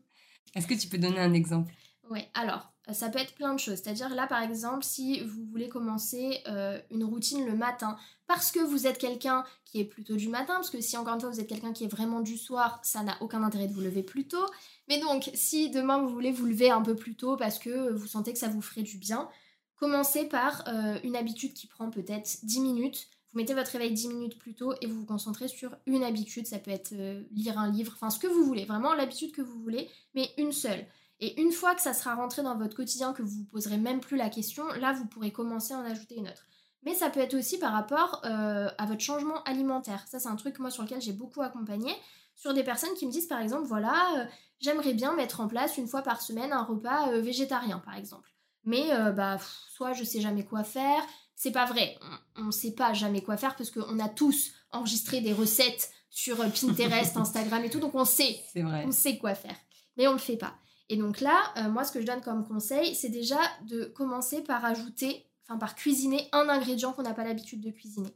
A: est-ce que tu peux donner un exemple?
B: Oui, alors, euh, ça peut être plein de choses. C'est-à-dire là, par exemple, si vous voulez commencer euh, une routine le matin, parce que vous êtes quelqu'un qui est plutôt du matin, parce que si encore une fois vous êtes quelqu'un qui est vraiment du soir, ça n'a aucun intérêt de vous lever plus tôt. Mais donc, si demain vous voulez vous lever un peu plus tôt parce que vous sentez que ça vous ferait du bien, commencez par euh, une habitude qui prend peut-être 10 minutes vous mettez votre réveil 10 minutes plus tôt et vous vous concentrez sur une habitude. Ça peut être euh, lire un livre, enfin ce que vous voulez, vraiment l'habitude que vous voulez, mais une seule. Et une fois que ça sera rentré dans votre quotidien, que vous vous poserez même plus la question, là vous pourrez commencer à en ajouter une autre. Mais ça peut être aussi par rapport euh, à votre changement alimentaire. Ça c'est un truc moi sur lequel j'ai beaucoup accompagné. Sur des personnes qui me disent par exemple, voilà, euh, j'aimerais bien mettre en place une fois par semaine un repas végétarien par exemple. Mais bah soit je sais jamais quoi faire, c'est pas vrai. On ne sait pas jamais quoi faire parce qu'on a tous enregistré des recettes sur euh, Pinterest, Instagram et tout, donc on sait.
A: Vrai.
B: On sait quoi faire. Mais on le fait pas. Et donc là, euh, moi, ce que je donne comme conseil, c'est déjà de commencer par ajouter, enfin par cuisiner un ingrédient qu'on n'a pas l'habitude de cuisiner.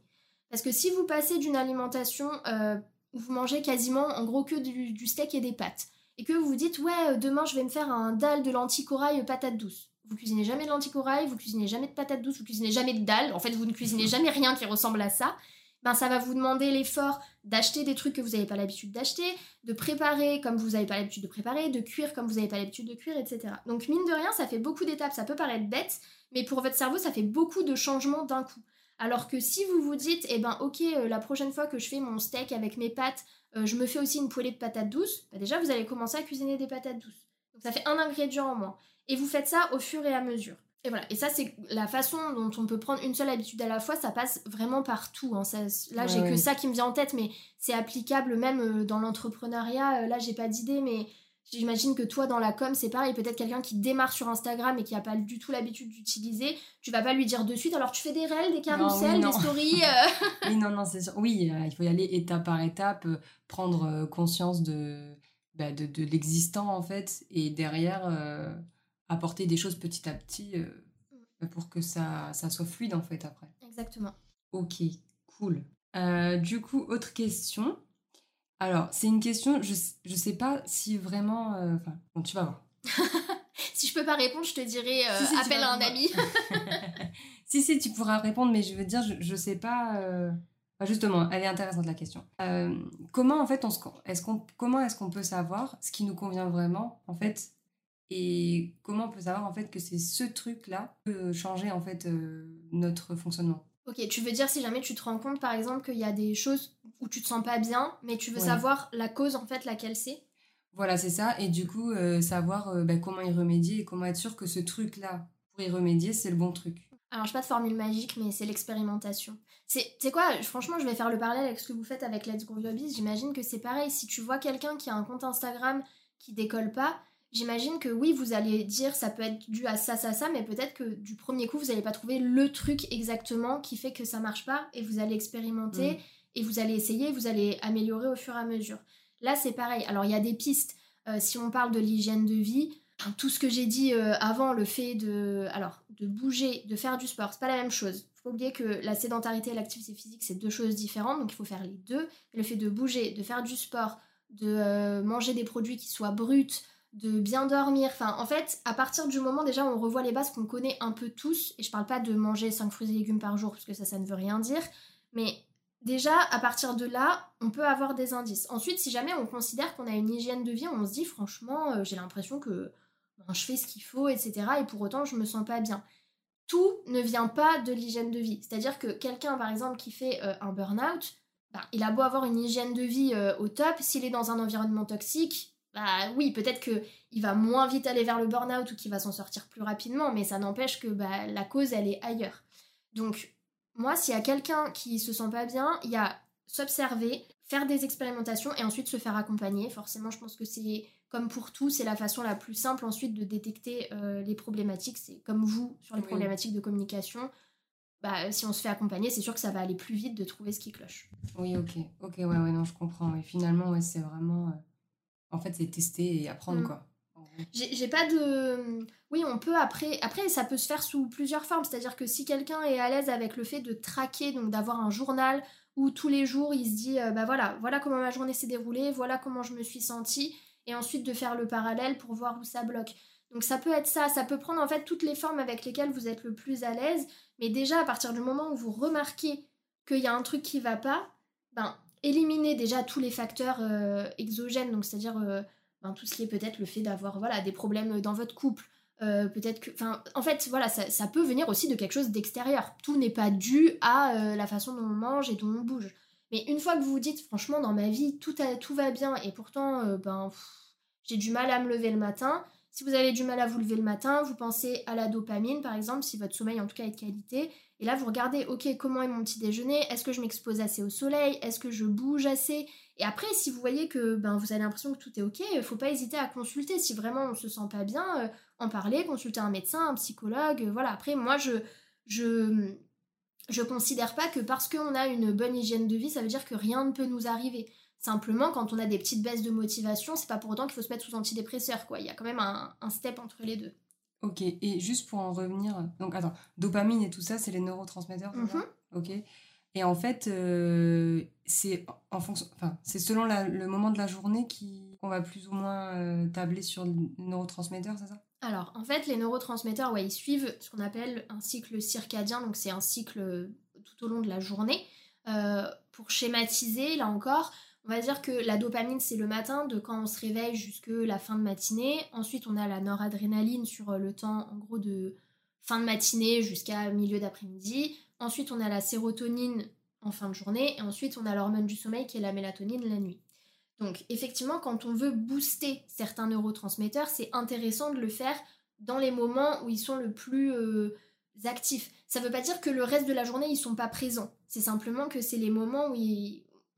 B: Parce que si vous passez d'une alimentation euh, où vous mangez quasiment en gros que du, du, steak et des pâtes, et que vous vous dites, ouais, demain je vais me faire un dalle de lentilles corail patate douce vous cuisinez jamais de lentilles corail, vous cuisinez jamais de patates douces, vous cuisinez jamais de dalles, en fait vous ne cuisinez jamais rien qui ressemble à ça, ben ça va vous demander l'effort d'acheter des trucs que vous n'avez pas l'habitude d'acheter, de préparer comme vous n'avez pas l'habitude de préparer, de cuire comme vous n'avez pas l'habitude de cuire, etc. Donc mine de rien, ça fait beaucoup d'étapes, ça peut paraître bête, mais pour votre cerveau, ça fait beaucoup de changements d'un coup. Alors que si vous vous dites, eh ben ok, euh, la prochaine fois que je fais mon steak avec mes pâtes, euh, je me fais aussi une poêlée de patates douces, ben déjà vous allez commencer à cuisiner des patates douces. Donc ça fait un ingrédient en moins. Et vous faites ça au fur et à mesure. Et voilà, et ça c'est la façon dont on peut prendre une seule habitude à la fois, ça passe vraiment partout. Hein. là, j'ai que ça qui me vient en tête, mais c'est applicable même euh, dans l'entrepreneuriat. Euh, là, j'ai pas d'idée, mais j'imagine que toi, dans la com, c'est pareil. Peut-être quelqu'un qui démarre sur Instagram et qui a pas du tout l'habitude d'utiliser, tu vas pas lui dire de suite, alors tu fais des réels, des carousels, des stories. Euh.
A: oui, non, non, c'est sûr. Oui, il faut y aller étape par étape, prendre conscience de, bah, de, de l'existant, en fait, et derrière apporter des choses petit à petit euh, pour que ça, ça soit fluide en fait après.
B: Exactement.
A: Ok, cool. Euh, du coup, autre question. Alors, c'est une question, je, je sais pas si vraiment. Euh, enfin, bon, tu vas voir.
B: si je peux pas répondre, je te dirais appelle à un ami.
A: si, si, tu pourras répondre, mais je veux dire, je, je sais pas. justement, elle est intéressante la question. comment en fait, on est-ce qu'on, comment est-ce qu'on peut savoir ce qui nous convient vraiment En fait, et comment on peut savoir en fait que c'est ce truc-là qui peut changer en fait euh, notre fonctionnement?
B: Ok, tu veux dire si jamais tu te rends compte par exemple qu'il y a des choses où tu te sens pas bien, mais tu veux savoir la cause en fait laquelle c'est?
A: Voilà, c'est ça. Et du coup, euh, savoir euh, bah, comment y remédier et comment être sûr que ce truc-là, pour y remédier, c'est le bon truc.
B: Alors, je n'ai pas de formule magique, mais c'est l'expérimentation. C'est quoi Franchement, je vais faire le parallèle avec ce que vous faites avec Let's Go Yobbies. J'imagine que c'est pareil. Si tu vois quelqu'un qui a un compte Instagram qui décolle pas, J'imagine que oui, vous allez dire ça peut être dû à ça, ça, ça, mais peut-être que du premier coup, vous n'allez pas trouver le truc exactement qui fait que ça marche pas et vous allez expérimenter mm. et vous allez essayer, vous allez améliorer au fur et à mesure. Là, c'est pareil. Alors, il y a des pistes. Euh, si on parle de l'hygiène de vie, tout ce que j'ai dit euh, avant, le fait de, alors, de bouger, de faire du sport, c'est pas la même chose. Il faut oublier que la sédentarité et l'activité physique, c'est deux choses différentes, donc il faut faire les deux. le fait de bouger, de faire du sport, de euh, manger des produits qui soient bruts, de bien dormir. Enfin, en fait, à partir du moment déjà on revoit les bases qu'on connaît un peu tous, et je parle pas de manger 5 fruits et légumes par jour, parce que ça, ça ne veut rien dire, mais déjà, à partir de là, on peut avoir des indices. Ensuite, si jamais on considère qu'on a une hygiène de vie, on se dit franchement, euh, j'ai l'impression que ben, je fais ce qu'il faut, etc. Et pour autant, je me sens pas bien. Tout ne vient pas de l'hygiène de vie. C'est-à-dire que quelqu'un, par exemple, qui fait euh, un burn-out, ben, il a beau avoir une hygiène de vie euh, au top, s'il est dans un environnement toxique, bah oui, peut-être qu'il va moins vite aller vers le burn-out ou qu'il va s'en sortir plus rapidement, mais ça n'empêche que bah, la cause, elle est ailleurs. Donc, moi, s'il y a quelqu'un qui se sent pas bien, il y a s'observer, faire des expérimentations et ensuite se faire accompagner. Forcément, je pense que c'est comme pour tout, c'est la façon la plus simple ensuite de détecter euh, les problématiques. C'est comme vous sur les problématiques de communication. Bah, si on se fait accompagner, c'est sûr que ça va aller plus vite de trouver ce qui cloche.
A: Oui, ok. Ok, ouais, ouais, non, je comprends. Et finalement, ouais, c'est vraiment. Euh, en fait, c'est tester et apprendre, mm. quoi.
B: J'ai pas de. Oui, on peut après. Après, ça peut se faire sous plusieurs formes. C'est-à-dire que si quelqu'un est à l'aise avec le fait de traquer, donc d'avoir un journal où tous les jours il se dit euh, bah voilà, voilà comment ma journée s'est déroulée, voilà comment je me suis sentie, et ensuite de faire le parallèle pour voir où ça bloque. Donc ça peut être ça, ça peut prendre en fait toutes les formes avec lesquelles vous êtes le plus à l'aise, mais déjà à partir du moment où vous remarquez qu'il y a un truc qui va pas, ben éliminez déjà tous les facteurs euh, exogènes, donc c'est-à-dire euh, tout ce qui est peut-être le fait d'avoir voilà, des problèmes dans votre couple. Euh, peut-être en fait, voilà, ça, peut venir aussi de quelque chose d'extérieur. Tout n'est pas dû à la façon dont on mange et dont on bouge. Mais une fois que vous vous dites, franchement, dans ma vie, tout, tout va bien et pourtant, ben, j'ai du mal à me lever le matin. Si vous avez du mal à vous lever le matin, vous pensez à la dopamine, par exemple, si votre sommeil en tout cas est de qualité. Et là, vous regardez, ok, comment est mon petit déjeuner? Est-ce que je m'expose assez au soleil? Est-ce que je bouge assez? Et après, si vous voyez que ben, vous avez l'impression que tout est ok, faut pas hésiter à consulter. Si vraiment on ne se sent pas bien, euh, en parler, consulter un médecin, un psychologue. Euh, voilà. Après, moi, je je je considère pas que parce qu'on a une bonne hygiène de vie, ça veut dire que rien ne peut nous arriver. Simplement, quand on a des petites baisses de motivation, c'est pas pour autant qu'il faut se mettre sous antidépresseur, quoi. Il y a quand même un step entre les deux.
A: Ok, et juste pour en revenir, donc attends, dopamine et tout ça, c'est les neurotransmetteurs, mm Ok. Et en fait, euh, c'est en fonction, enfin, c'est selon le moment de la journée qu'on va plus ou moins euh, tabler sur les neurotransmetteurs, c'est ça?
B: Alors, en fait, les neurotransmetteurs, ouais, ils suivent ce qu'on appelle un cycle circadien, donc c'est un cycle euh, tout au long de la journée. pour schématiser, là encore, on va dire que la dopamine, c'est le matin, de quand on se réveille jusque la fin de matinée. Ensuite, on a la noradrénaline sur le temps, en gros, de fin de matinée jusqu'à milieu d'après-midi. Ensuite, on a la sérotonine en fin de journée. Et ensuite, on a l'hormone du sommeil qui est la mélatonine la nuit. Donc, effectivement, quand on veut booster certains neurotransmetteurs, c'est intéressant de le faire dans les moments où ils sont le plus euh, actifs. Ça ne veut pas dire que le reste de la journée, ils sont pas présents. C'est simplement que c'est les moments où,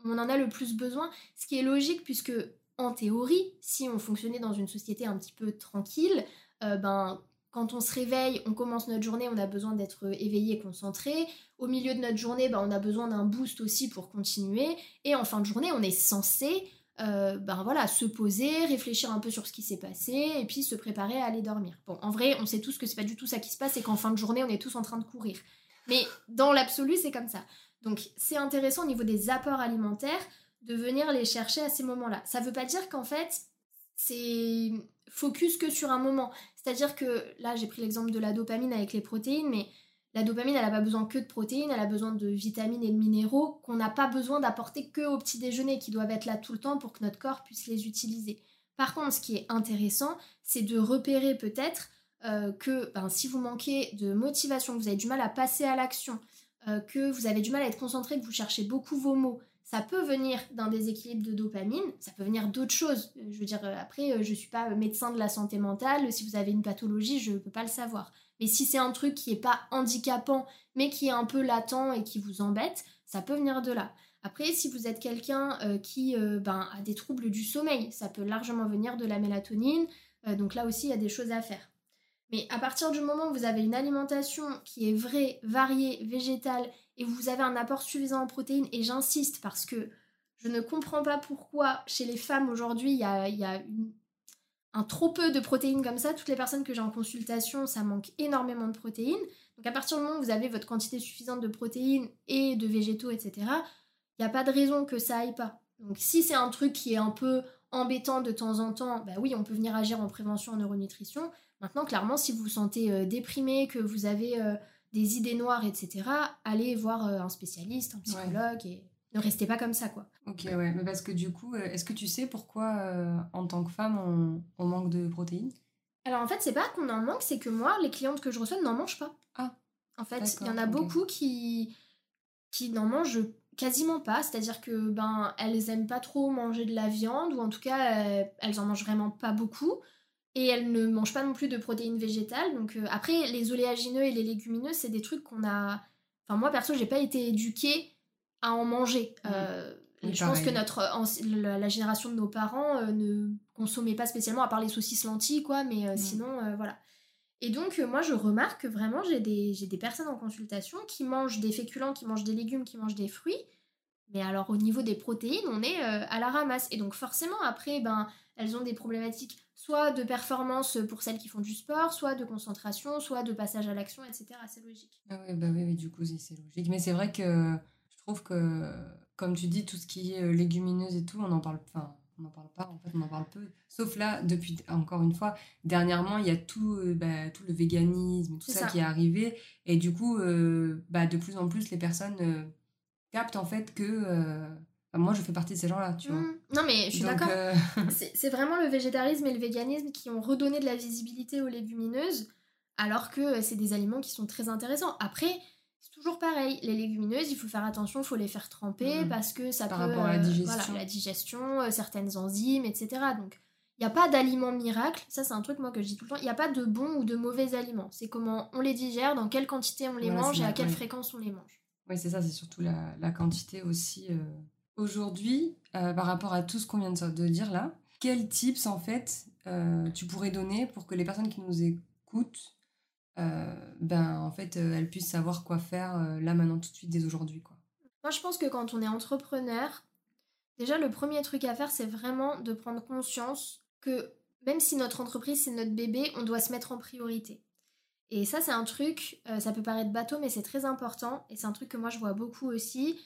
B: on en a le plus besoin. Ce qui est logique, puisque en théorie, si on fonctionnait dans une société un petit peu tranquille, euh, ben quand on se réveille, on commence notre journée, on a besoin d'être éveillé et concentré. Au milieu de notre journée, ben, on a besoin d'un boost aussi pour continuer. Et en fin de journée, on est censé euh, ben voilà, se poser, réfléchir un peu sur ce qui s'est passé et puis se préparer à aller dormir. Bon, en vrai, on sait tous que c'est pas du tout ça qui se passe et qu'en fin de journée, on est tous en train de courir. Mais dans l'absolu, c'est comme ça. Donc, c'est intéressant au niveau des apports alimentaires de venir les chercher à ces moments-là. Ça veut pas dire qu'en fait, c'est focus que sur un moment. C'est-à-dire que là, j'ai pris l'exemple de la dopamine avec les protéines, mais la dopamine, elle n'a pas besoin que de protéines, elle a besoin de vitamines et de minéraux qu'on n'a pas besoin d'apporter que au petit déjeuner, qui doivent être là tout le temps pour que notre corps puisse les utiliser. Par contre, ce qui est intéressant, c'est de repérer peut-être euh, que ben, si vous manquez de motivation, que vous avez du mal à passer à l'action, euh, que vous avez du mal à être concentré, que vous cherchez beaucoup vos mots, ça peut venir d'un déséquilibre de dopamine, ça peut venir d'autres choses. Euh, je veux dire, euh, après, je ne suis pas médecin de la santé mentale, si vous avez une pathologie, je ne peux pas le savoir. Mais si c'est un truc qui n'est pas handicapant, mais qui est un peu latent et qui vous embête, ça peut venir de là. Après, si vous êtes quelqu'un qui ben, a des troubles du sommeil, ça peut largement venir de la mélatonine. donc là aussi, il y a des choses à faire. Mais à partir du moment où vous avez une alimentation qui est vraie, variée, végétale, et vous avez un apport suffisant en protéines, et j'insiste parce que je ne comprends pas pourquoi chez les femmes aujourd'hui il y a, un trop peu de protéines comme ça. Toutes les personnes que j'ai en consultation, ça manque énormément de protéines. Donc à partir du moment où vous avez votre quantité suffisante de protéines et de végétaux, etc., il n'y a pas de raison que ça aille pas. Donc si c'est un truc qui est un peu embêtant de temps en temps, bah oui, on peut venir agir en prévention en neuronutrition. Maintenant, clairement, si vous vous sentez euh, déprimé, que vous avez euh, des idées noires, etc., allez voir euh, un spécialiste, un psychologue et ne restez pas comme ça, quoi.
A: Ok, ouais, mais parce que du coup, est-ce que tu sais pourquoi, en tant que femme, on, manque de protéines?
B: Alors en fait, c'est pas qu'on en manque, c'est que moi, les clientes que je reçois n'en mangent pas.
A: Ah.
B: En fait, il y en a beaucoup qui, qui n'en mangent quasiment pas, c'est-à-dire que ben elles aiment pas trop manger de la viande ou en tout cas elles en mangent vraiment pas beaucoup et elles ne mangent pas non plus de protéines végétales. Donc euh, après les oléagineux et les légumineux, c'est des trucs qu'on a enfin moi perso, j'ai pas été éduquée à en manger. Euh, je pense que notre la, génération de nos parents euh, ne consommait pas spécialement à part les saucisses lentilles quoi, mais sinon voilà. Et donc, moi, je remarque que vraiment, j'ai des, des personnes en consultation qui mangent des féculents, qui mangent des légumes, qui mangent des fruits. Mais alors, au niveau des protéines, on est à la ramasse. Et donc, forcément, après, ben, elles ont des problématiques soit de performance pour celles qui font du sport, soit de concentration, soit de passage à l'action, etc. C'est logique.
A: Ah ouais, bah oui, du coup, c'est logique. Mais c'est vrai que je trouve que, comme tu dis, tout ce qui est légumineuse et tout, on en parle, enfin, on n'en parle pas, en fait, on en parle peu. Sauf là, depuis, encore une fois, dernièrement, il y a tout, bah, tout le véganisme, tout ça, qui est arrivé. Et du coup, bah, de plus en plus, les personnes captent en fait que moi, je fais partie de ces gens-là, tu vois. Mmh.
B: Non, mais je suis d'accord. Euh, c'est vraiment le végétarisme et le véganisme qui ont redonné de la visibilité aux légumineuses, alors que euh, c'est des aliments qui sont très intéressants. Après, c'est toujours pareil. Les légumineuses, il faut faire attention, il faut les faire tremper mmh. parce que ça
A: Par
B: peut.
A: rapport à la digestion.
B: Euh, voilà, la digestion, certaines enzymes, etc. Donc, il n'y a pas d'aliment miracle. Ça, c'est un truc, moi, que je dis tout le temps. Il n'y a pas de bons ou de mauvais aliments. C'est comment on les digère, dans quelle quantité on les mange et à quelle fréquence on les mange.
A: Oui, c'est ça, c'est surtout la, la, quantité aussi. Aujourd'hui, euh, par rapport à tout ce qu'on vient de dire là, quels tips en fait euh, tu pourrais donner pour que les personnes qui nous écoutent, euh, ben en fait elles puissent savoir quoi faire là maintenant tout de suite dès aujourd'hui quoi?
B: Moi je pense que quand on est entrepreneur, déjà le premier truc à faire c'est vraiment de prendre conscience que même si notre entreprise c'est notre bébé, on doit se mettre en priorité. Et ça c'est un truc, ça peut paraître bateau mais c'est très important et c'est un truc que moi je vois beaucoup aussi.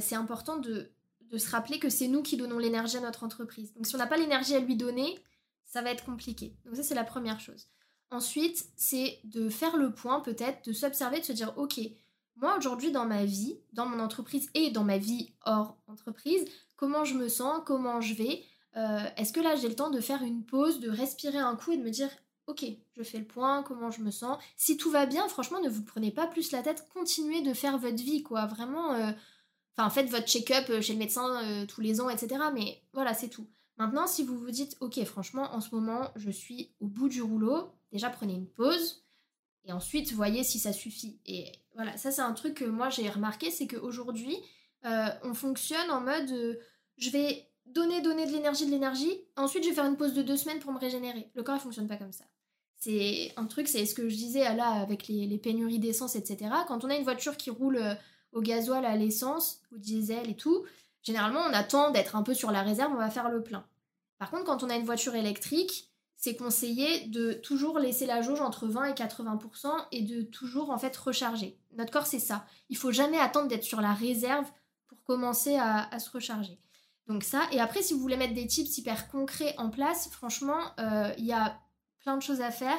B: c'est important de de se rappeler que c'est nous qui donnons l'énergie à notre entreprise. Donc si on n'a pas l'énergie à lui donner, ça va être compliqué. Donc ça c'est la première chose. Ensuite, c'est de faire le point peut-être, de s'observer, de se dire, ok, moi aujourd'hui dans ma vie, dans mon entreprise et dans ma vie hors entreprise, comment je me sens, comment je vais, euh, est-ce que là j'ai le temps de faire une pause, de respirer un coup et de me dire, ok, je fais le point, comment je me sens. Si tout va bien, franchement, ne vous prenez pas plus la tête, continuez de faire votre vie, quoi. Vraiment, euh, Enfin, faites votre check-up euh, chez le médecin euh, tous les ans, etc. Mais voilà, c'est tout. Maintenant, si vous vous dites, ok, franchement, en ce moment, je suis au bout du rouleau, déjà prenez une pause et ensuite voyez si ça suffit. Et voilà, ça c'est un truc que moi j'ai remarqué, c'est qu'aujourd'hui, euh, on fonctionne en mode, je vais donner, donner de l'énergie, de l'énergie, ensuite je vais faire une pause de deux semaines pour me régénérer. Le corps ne fonctionne pas comme ça. C'est un truc, c'est ce que je disais là avec les pénuries d'essence, etc. Quand on a une voiture qui roule au gasoil, à l'essence, au diesel et tout, généralement on attend d'être un peu sur la réserve, on va faire le plein. Par contre, quand on a une voiture électrique, c'est conseillé de toujours laisser la jauge entre 20 et 80% et de toujours en fait recharger. Notre corps, c'est ça. Il faut jamais attendre d'être sur la réserve pour commencer à, se recharger. Donc ça, et après, si vous voulez mettre des tips hyper concrets en place, franchement, euh, il y a plein de choses à faire.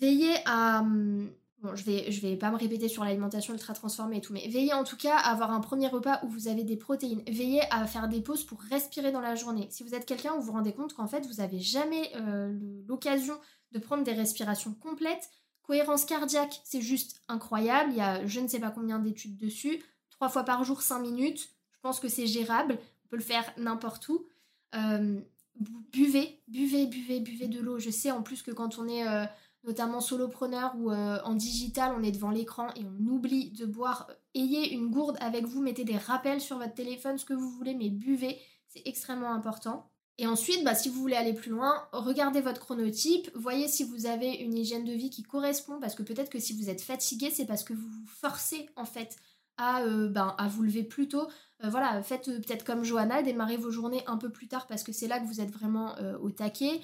B: Veillez à, hum, Bon, je vais, vais pas me répéter sur l'alimentation ultra transformée et tout, mais veillez en tout cas à avoir un premier repas où vous avez des protéines. Veillez à faire des pauses pour respirer dans la journée. Si vous êtes quelqu'un où vous vous rendez compte qu'en fait vous avez jamais euh, l'occasion de prendre des respirations complètes, cohérence cardiaque, c'est juste incroyable. Il y a je ne sais pas combien d'études dessus. Trois fois par jour, cinq minutes. Je pense que c'est gérable. On peut le faire n'importe où. Euh, buvez, buvez, buvez, buvez de l'eau. Je sais en plus que quand on est euh, notamment solopreneur ou euh, en digital, on est devant l'écran et on oublie de boire. Ayez une gourde avec vous, mettez des rappels sur votre téléphone, ce que vous voulez, mais buvez, c'est extrêmement important. Et ensuite, bah, si vous voulez aller plus loin, regardez votre chronotype, voyez si vous avez une hygiène de vie qui correspond, parce que peut-être que si vous êtes fatigué, c'est parce que vous vous forcez en fait à, euh, ben, à vous lever plus tôt. Euh, voilà, faites peut-être comme Johanna, démarrez vos journées un peu plus tard parce que c'est là que vous êtes vraiment au taquet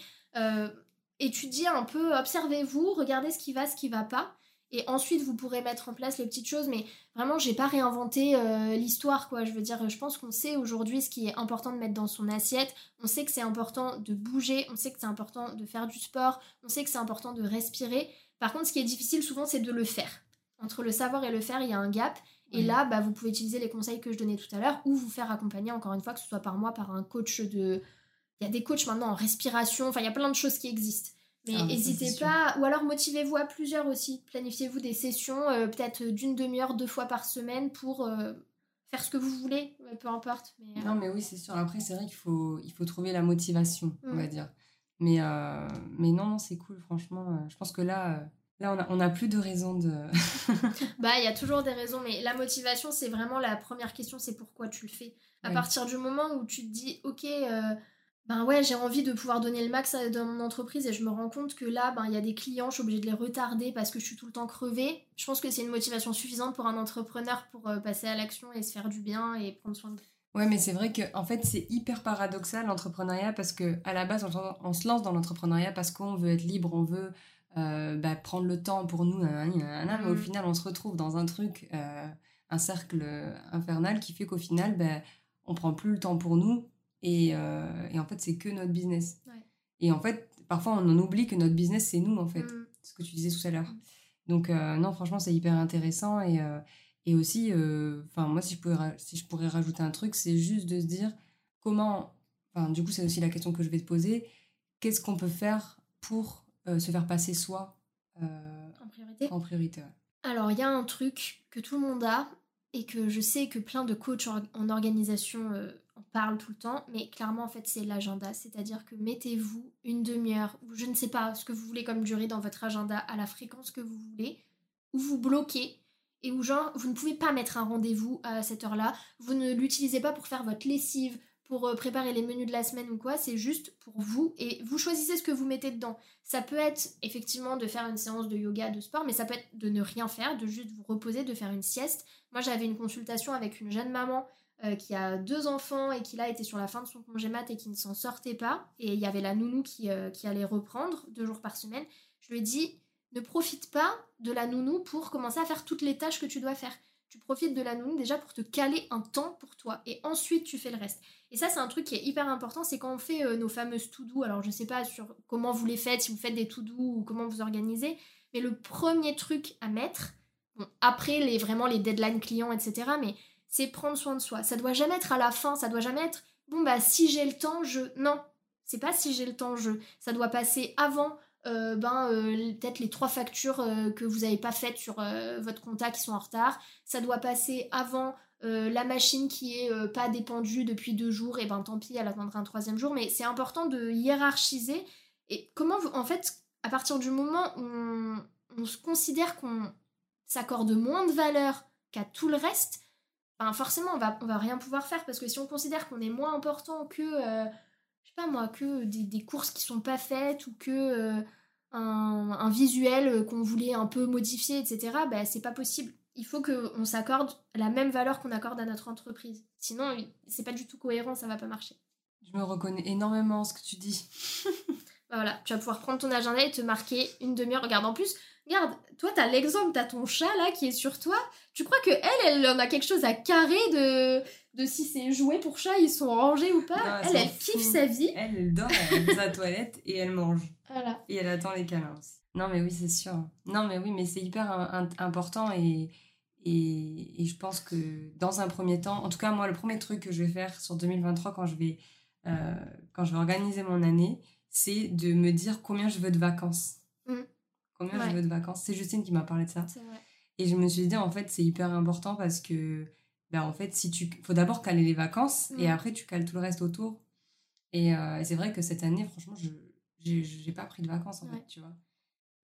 B: étudiez un peu, observez-vous, regardez ce qui va, ce qui va pas. Et ensuite, vous pourrez mettre en place les petites choses. Mais vraiment, j'ai pas réinventé euh, l'histoire, quoi. Je veux dire, je pense qu'on sait aujourd'hui ce qui est important de mettre dans son assiette. On sait que c'est important de bouger. On sait que c'est important de faire du sport. On sait que c'est important de respirer. Par contre, ce qui est difficile souvent, c'est de le faire. Entre le savoir et le faire, il y a un gap. Et là, bah, vous pouvez utiliser les conseils que je donnais tout à l'heure ou vous faire accompagner, encore une fois, que ce soit par moi, par un coach de. Il y a des coachs maintenant en respiration. Enfin, il y a plein de choses qui existent. Mais
A: Ah,
B: n'hésitez pas, ou alors motivez-vous à plusieurs aussi. Planifiez-vous des sessions, euh, peut-être d'une demi-heure, deux fois par semaine pour euh, faire ce que vous voulez, euh, peu importe. Mais, euh,
A: Non, mais oui, c'est sûr. Après, c'est vrai qu'il faut, il faut trouver la motivation, on
B: Mm.
A: va dire. Mais, euh, mais non, non, c'est cool, franchement. euh, je pense que là, euh, là on n'a on a plus de raison de.
B: Bah, il y a toujours des raisons, mais la motivation, c'est vraiment la première question, c'est pourquoi tu le fais. À partir du moment où tu te dis, ok, euh, ben ouais, j'ai envie de pouvoir donner le max dans mon entreprise et je me rends compte que là, ben il y a des clients, je suis obligée de les retarder parce que je suis tout le temps crevée. Je pense que c'est une motivation suffisante pour un entrepreneur pour euh, passer à l'action et se faire du bien et prendre soin de
A: Ouais, mais c'est vrai que en fait, c'est hyper paradoxal l'entrepreneuriat parce que à la base, on, on se lance dans l'entrepreneuriat parce qu'on veut être libre, on veut euh, bah, prendre le temps pour nous, nanana, mais au
B: Mm.
A: final, on se retrouve dans un truc, euh, un cercle infernal qui fait qu'au final, bah, on prend plus le temps pour nous et, euh, et en fait, c'est que notre business.
B: Ouais.
A: Et en fait, parfois, on en oublie que notre business, c'est nous en fait,
B: Mm.
A: ce que tu disais tout à l'heure.
B: Mm.
A: Donc, euh, non, franchement, c'est hyper intéressant et. euh, et aussi, enfin moi, si je, pouvais, ra- si je pourrais rajouter un truc, c'est juste de se dire comment, enfin du coup, c'est aussi la question que je vais te poser, qu'est-ce qu'on peut faire pour se faire passer soi
B: en priorité.
A: en priorité ouais.
B: Alors, il y a un truc que tout le monde a et que je sais que plein de coachs en, en organisation euh, en parlent tout le temps, mais clairement, en fait, c'est l'agenda. C'est-à-dire que mettez-vous une demi-heure, je ne sais pas ce que vous voulez comme durée dans votre agenda, à la fréquence que vous voulez, où vous bloquez et où, genre, vous ne pouvez pas mettre un rendez-vous à cette heure-là. Vous ne l'utilisez pas pour faire votre lessive, pour euh, préparer les menus de la semaine ou quoi, c'est juste pour vous et vous choisissez ce que vous mettez dedans. Ça peut être effectivement de faire une séance de yoga, de sport, mais ça peut être de ne rien faire, de juste vous reposer, de faire une sieste. Moi, j'avais une consultation avec une jeune maman euh, qui a deux enfants et qui là était sur la fin de son congé mat et qui ne s'en sortait pas. Et il y avait la nounou qui, euh, qui allait reprendre deux jours par semaine. Je lui ai dit, ne profite pas de la nounou pour commencer à faire toutes les tâches que tu dois faire. Tu profites de la nounou déjà pour te caler un temps pour toi et ensuite tu fais le reste. Et ça, c'est un truc qui est hyper important, c'est quand on fait euh, nos fameuses to-do. Alors, je sais pas sur comment vous les faites, si vous faites des to-do ou comment vous organisez, mais le premier truc à mettre, après les, vraiment les deadlines clients, etc., mais c'est prendre soin de soi. Ça doit jamais être à la fin, ça doit jamais être bon, bah si j'ai le temps, je. Non, c'est pas si j'ai le temps, je. Ça doit passer avant. euh, ben euh, peut-être les trois factures euh, que vous n'avez pas faites sur votre compta qui sont en retard. Ça doit passer avant la machine qui est pas dépendue depuis deux jours, et ben tant pis, elle attendra un troisième jour. Mais c'est important de hiérarchiser. Et comment, vous, en fait, à partir du moment où on, on se considère qu'on s'accorde moins de valeur qu'à tout le reste, ben forcément, on va, on va rien pouvoir faire parce que si on considère qu'on est moins important que, euh, je sais pas moi, que des, des courses qui sont pas faites ou que euh, un, un visuel qu'on voulait un peu modifier, etc., ben c'est pas possible il faut qu'on s'accorde la même valeur qu'on accorde à notre entreprise. Sinon, c'est pas du tout cohérent, ça va pas marcher.
A: Je me reconnais énormément en ce que tu dis.
B: Bah voilà, tu vas pouvoir prendre ton agenda et te marquer une demi-heure. Regarde, en plus, regarde, toi, t'as l'exemple, t'as ton chat là qui est sur toi. Tu crois que elle, elle en a quelque chose à carrer de, de si ses jouets pour chat ils sont rangés ou pas?
A: Non, elle
B: Elle, kiffe sa vie.
A: Elle, elle dort, elle à la toilette et elle mange.
B: Voilà.
A: Et elle attend les câlins aussi. Non, mais oui, c'est sûr. Non, mais oui, mais c'est hyper un- un- important et, et, et je pense que dans un premier temps, en tout cas, moi, le premier truc que je vais faire sur 2023 quand je vais, euh, quand je vais organiser mon année, c'est de me dire combien je veux de vacances.
B: Mm.
A: Combien
B: Ouais.
A: je veux de vacances. C'est Justine qui m'a parlé de ça.
B: Vrai.
A: Et je me suis dit, en fait, c'est hyper important parce que, ben, en fait, si tu. faut d'abord caler les vacances et
B: Mm.
A: après, tu cales tout le reste autour. Et, euh, et c'est vrai que cette année, franchement, je j'ai pas pris de vacances, en
B: Ouais.
A: fait, tu vois.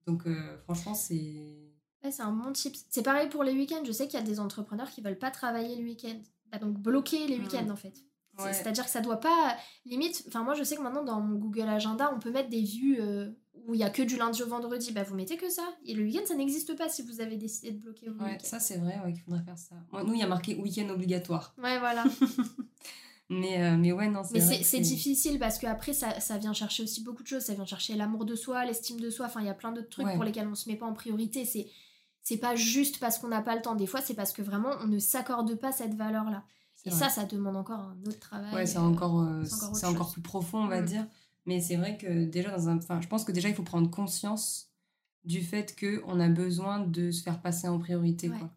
A: Donc, euh, franchement, c'est.
B: Ouais, c'est un bon tip. C'est pareil pour les week-ends. Je sais qu'il y a des entrepreneurs qui veulent pas travailler le week-end. Bah, donc bloquer les
A: Mm.
B: week-ends en fait.
A: Ouais.
B: C'est-à-dire que ça doit pas. Limite, enfin, moi je sais que maintenant dans mon Google Agenda, on peut mettre des vues euh, où il y a que du lundi au vendredi. Bah, vous mettez que ça. Et le week-end, ça n'existe pas si vous avez décidé de bloquer vos
A: Ouais, ça, c'est vrai ouais, qu'il faudrait faire ça. Nous, il y a marqué week-end obligatoire.
B: Ouais, voilà.
A: mais, euh, mais ouais, non, c'est
B: Mais c'est difficile parce qu'après, ça, ça vient chercher aussi beaucoup de choses. Ça vient chercher l'amour de soi, l'estime de soi. Enfin, il y a plein d'autres trucs
A: Ouais.
B: pour lesquels on se met pas en priorité. C'est c'est pas juste parce qu'on n'a pas le temps. Des fois, c'est parce que vraiment, on ne s'accorde pas cette valeur-là. Et
A: vrai.
B: ça, ça demande encore un autre travail.
A: Ouais, c'est
B: euh,
A: encore, euh,
B: c'est encore
A: plus profond, on va
B: Mm.
A: dire. Mais c'est vrai que déjà, dans un... enfin, je pense que déjà, il faut prendre conscience du fait qu'on a besoin de se faire passer en priorité.
B: Ouais.
A: Quoi.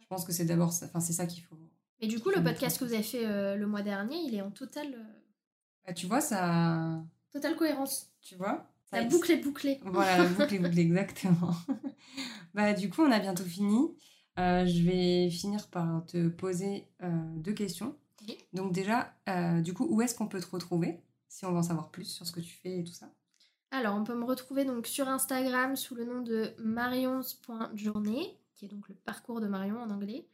A: Je pense que c'est d'abord ça, enfin, c'est ça qu'il faut.
B: Mais du coup, le podcast que vous avez fait euh, le mois dernier, il est en totale, euh,
A: Bah, tu vois, ça.
B: totale cohérence.
A: Tu vois ça-
B: La boucle est bouclée.
A: Voilà, la boucle est bouclée, exactement. bah, du coup, on a bientôt fini. Euh, je vais finir par te poser deux questions. Donc, déjà, du coup, où est-ce qu'on peut te retrouver? Si on veut en savoir plus sur ce que tu fais et tout ça
B: Alors, on peut me retrouver donc sur Instagram sous le nom de marions.journée, qui est donc le parcours de Marion en anglais.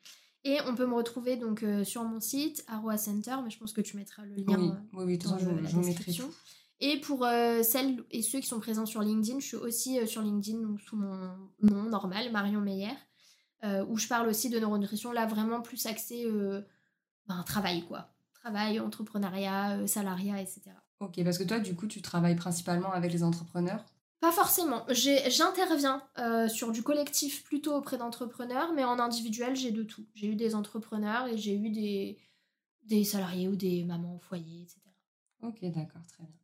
B: Et on peut me retrouver donc euh, sur mon site, Aroa Center, mais je pense que tu mettras le lien.
A: Oui,
B: euh,
A: oui, oui, de toute
B: dans
A: façon,
B: le-
A: je,
B: la description.
A: tout.
B: Et pour euh, celles et ceux qui sont présents sur LinkedIn, je suis aussi euh, sur LinkedIn donc sous mon nom normal, Marion Meyer, où je parle aussi de neuronutrition, là vraiment plus axé ben, travail quoi. Travail, entrepreneuriat, salariat, etc.
A: Ok, parce que toi, du coup, tu travailles principalement avec les entrepreneurs?
B: Pas forcément. J'interviens euh, sur du collectif plutôt auprès d'entrepreneurs, mais en individuel, j'ai de tout. J'ai eu des entrepreneurs et j'ai eu des, des salariés ou des mamans au foyer, etc.
A: Ok, d'accord, très bien.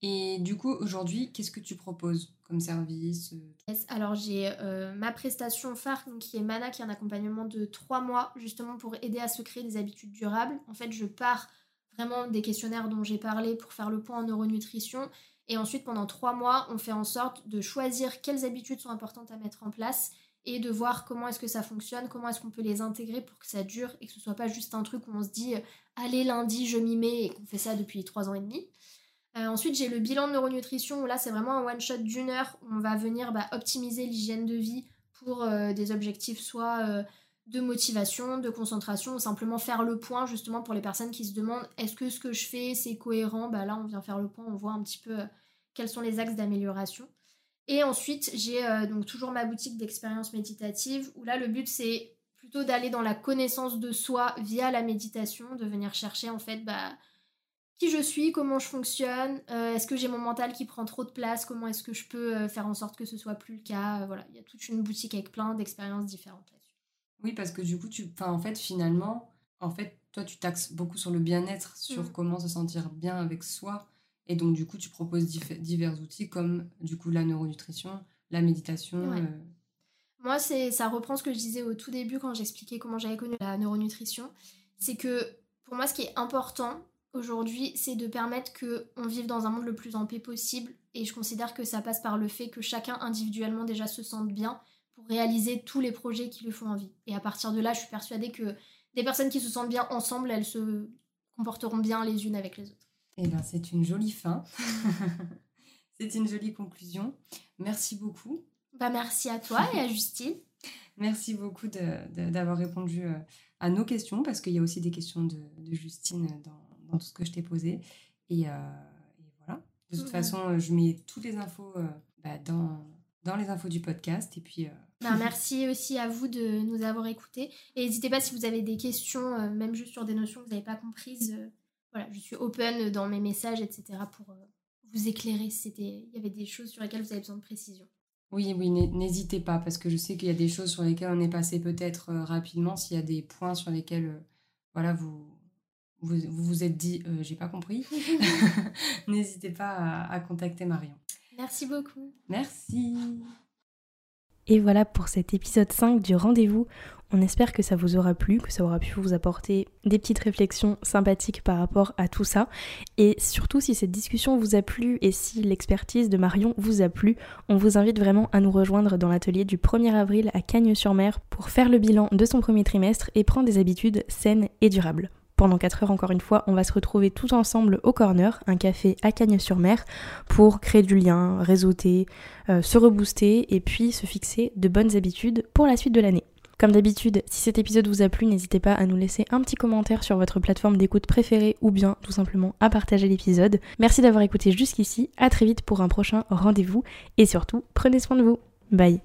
A: Et du coup, aujourd'hui, qu'est-ce que tu proposes comme service euh,
B: Yes, Alors j'ai euh, ma prestation phare qui est Mana, qui est un accompagnement de trois mois justement pour aider à se créer des habitudes durables. En fait, je pars vraiment des questionnaires dont j'ai parlé pour faire le point en neuronutrition. Et ensuite, pendant trois mois, on fait en sorte de choisir quelles habitudes sont importantes à mettre en place et de voir comment est-ce que ça fonctionne, comment est-ce qu'on peut les intégrer pour que ça dure et que ce soit pas juste un truc où on se dit euh, allez lundi je m'y mets et qu'on fait ça depuis trois ans et demi. Euh, ensuite, j'ai le bilan de neuronutrition où là, c'est vraiment un one-shot d'une heure où on va venir bah, optimiser l'hygiène de vie pour euh, des objectifs soit de motivation, de concentration, ou simplement faire le point justement pour les personnes qui se demandent est-ce que ce que je fais c'est cohérent? Bah là, on vient faire le point, on voit un petit peu euh, quels sont les axes d'amélioration. Et ensuite, j'ai euh, donc toujours ma boutique d'expérience méditative où là, le but c'est plutôt d'aller dans la connaissance de soi via la méditation, de venir chercher en fait bah, qui je suis, comment je fonctionne, euh, est-ce que j'ai mon mental qui prend trop de place, comment est-ce que je peux faire en sorte que ce soit plus le cas. Voilà, il y a toute une boutique avec plein d'expériences différentes.
A: Oui, parce que du coup, tu... enfin, en fait, finalement, en fait, toi, tu taxes beaucoup sur le bien-être, sur
B: Mm.
A: comment se sentir bien avec soi. Et donc, du coup, tu proposes divers outils comme, du coup, la neuronutrition, la méditation.
B: Ouais.
A: euh,
B: Moi, c'est ça reprend ce que je disais au tout début quand j'expliquais comment j'avais connu la neuronutrition. C'est que pour moi, ce qui est important aujourd'hui, c'est de permettre que on vive dans un monde le plus en paix possible. Et je considère que ça passe par le fait que chacun individuellement déjà se sente bien pour réaliser tous les projets qui lui font envie. Et à partir de là, je suis persuadée que des personnes qui se sentent bien ensemble, elles se comporteront bien les unes avec les autres.
A: Eh bien, c'est une jolie fin. c'est une jolie conclusion. Merci beaucoup.
B: Bah merci à toi et à Justine.
A: Merci beaucoup d'avoir répondu euh, à nos questions, parce qu'il y a aussi des questions de, de Justine dans, dans tout ce que je t'ai posé. Et, euh, et voilà. De toute façon, euh, je mets toutes les infos euh, bah, dans, dans les infos du podcast. Et puis, euh,
B: Bah, merci aussi à vous de nous avoir écoutés. Et n'hésitez pas si vous avez des questions, euh, même juste sur des notions que vous n'avez pas comprises. euh, voilà, je suis open dans mes messages, etc. pour euh, vous éclairer si il y avait des choses sur lesquelles vous avez besoin de précision.
A: oui, oui, n'hé- n'hésitez pas, parce que je sais qu'il y a des choses sur lesquelles on est passé peut-être rapidement. S'il y a des points sur lesquels voilà, vous, vous vous vous êtes dit, euh, j'ai pas compris, n'hésitez pas à, à contacter Marion.
B: Merci beaucoup.
A: Merci.
C: Et voilà pour cet épisode 5 du rendez-vous. On espère que ça vous aura plu, que ça aura pu vous apporter des petites réflexions sympathiques par rapport à tout ça. Et surtout, si cette discussion vous a plu et si l'expertise de Marion vous a plu, on vous invite vraiment à nous rejoindre dans l'atelier du 1er avril à Cagnes-sur-Mer pour faire le bilan de son premier trimestre et prendre des habitudes saines et durables. Pendant 4 heures, encore une fois, on va se retrouver tous ensemble au Corner, un café à Cagnes-sur-Mer, pour créer du lien, réseauter, euh, se rebooster et puis se fixer de bonnes habitudes pour la suite de l'année. Comme d'habitude, si cet épisode vous a plu, n'hésitez pas à nous laisser un petit commentaire sur votre plateforme d'écoute préférée ou bien tout simplement à partager l'épisode. Merci d'avoir écouté jusqu'ici, à très vite pour un prochain rendez-vous et surtout, prenez soin de vous. Bye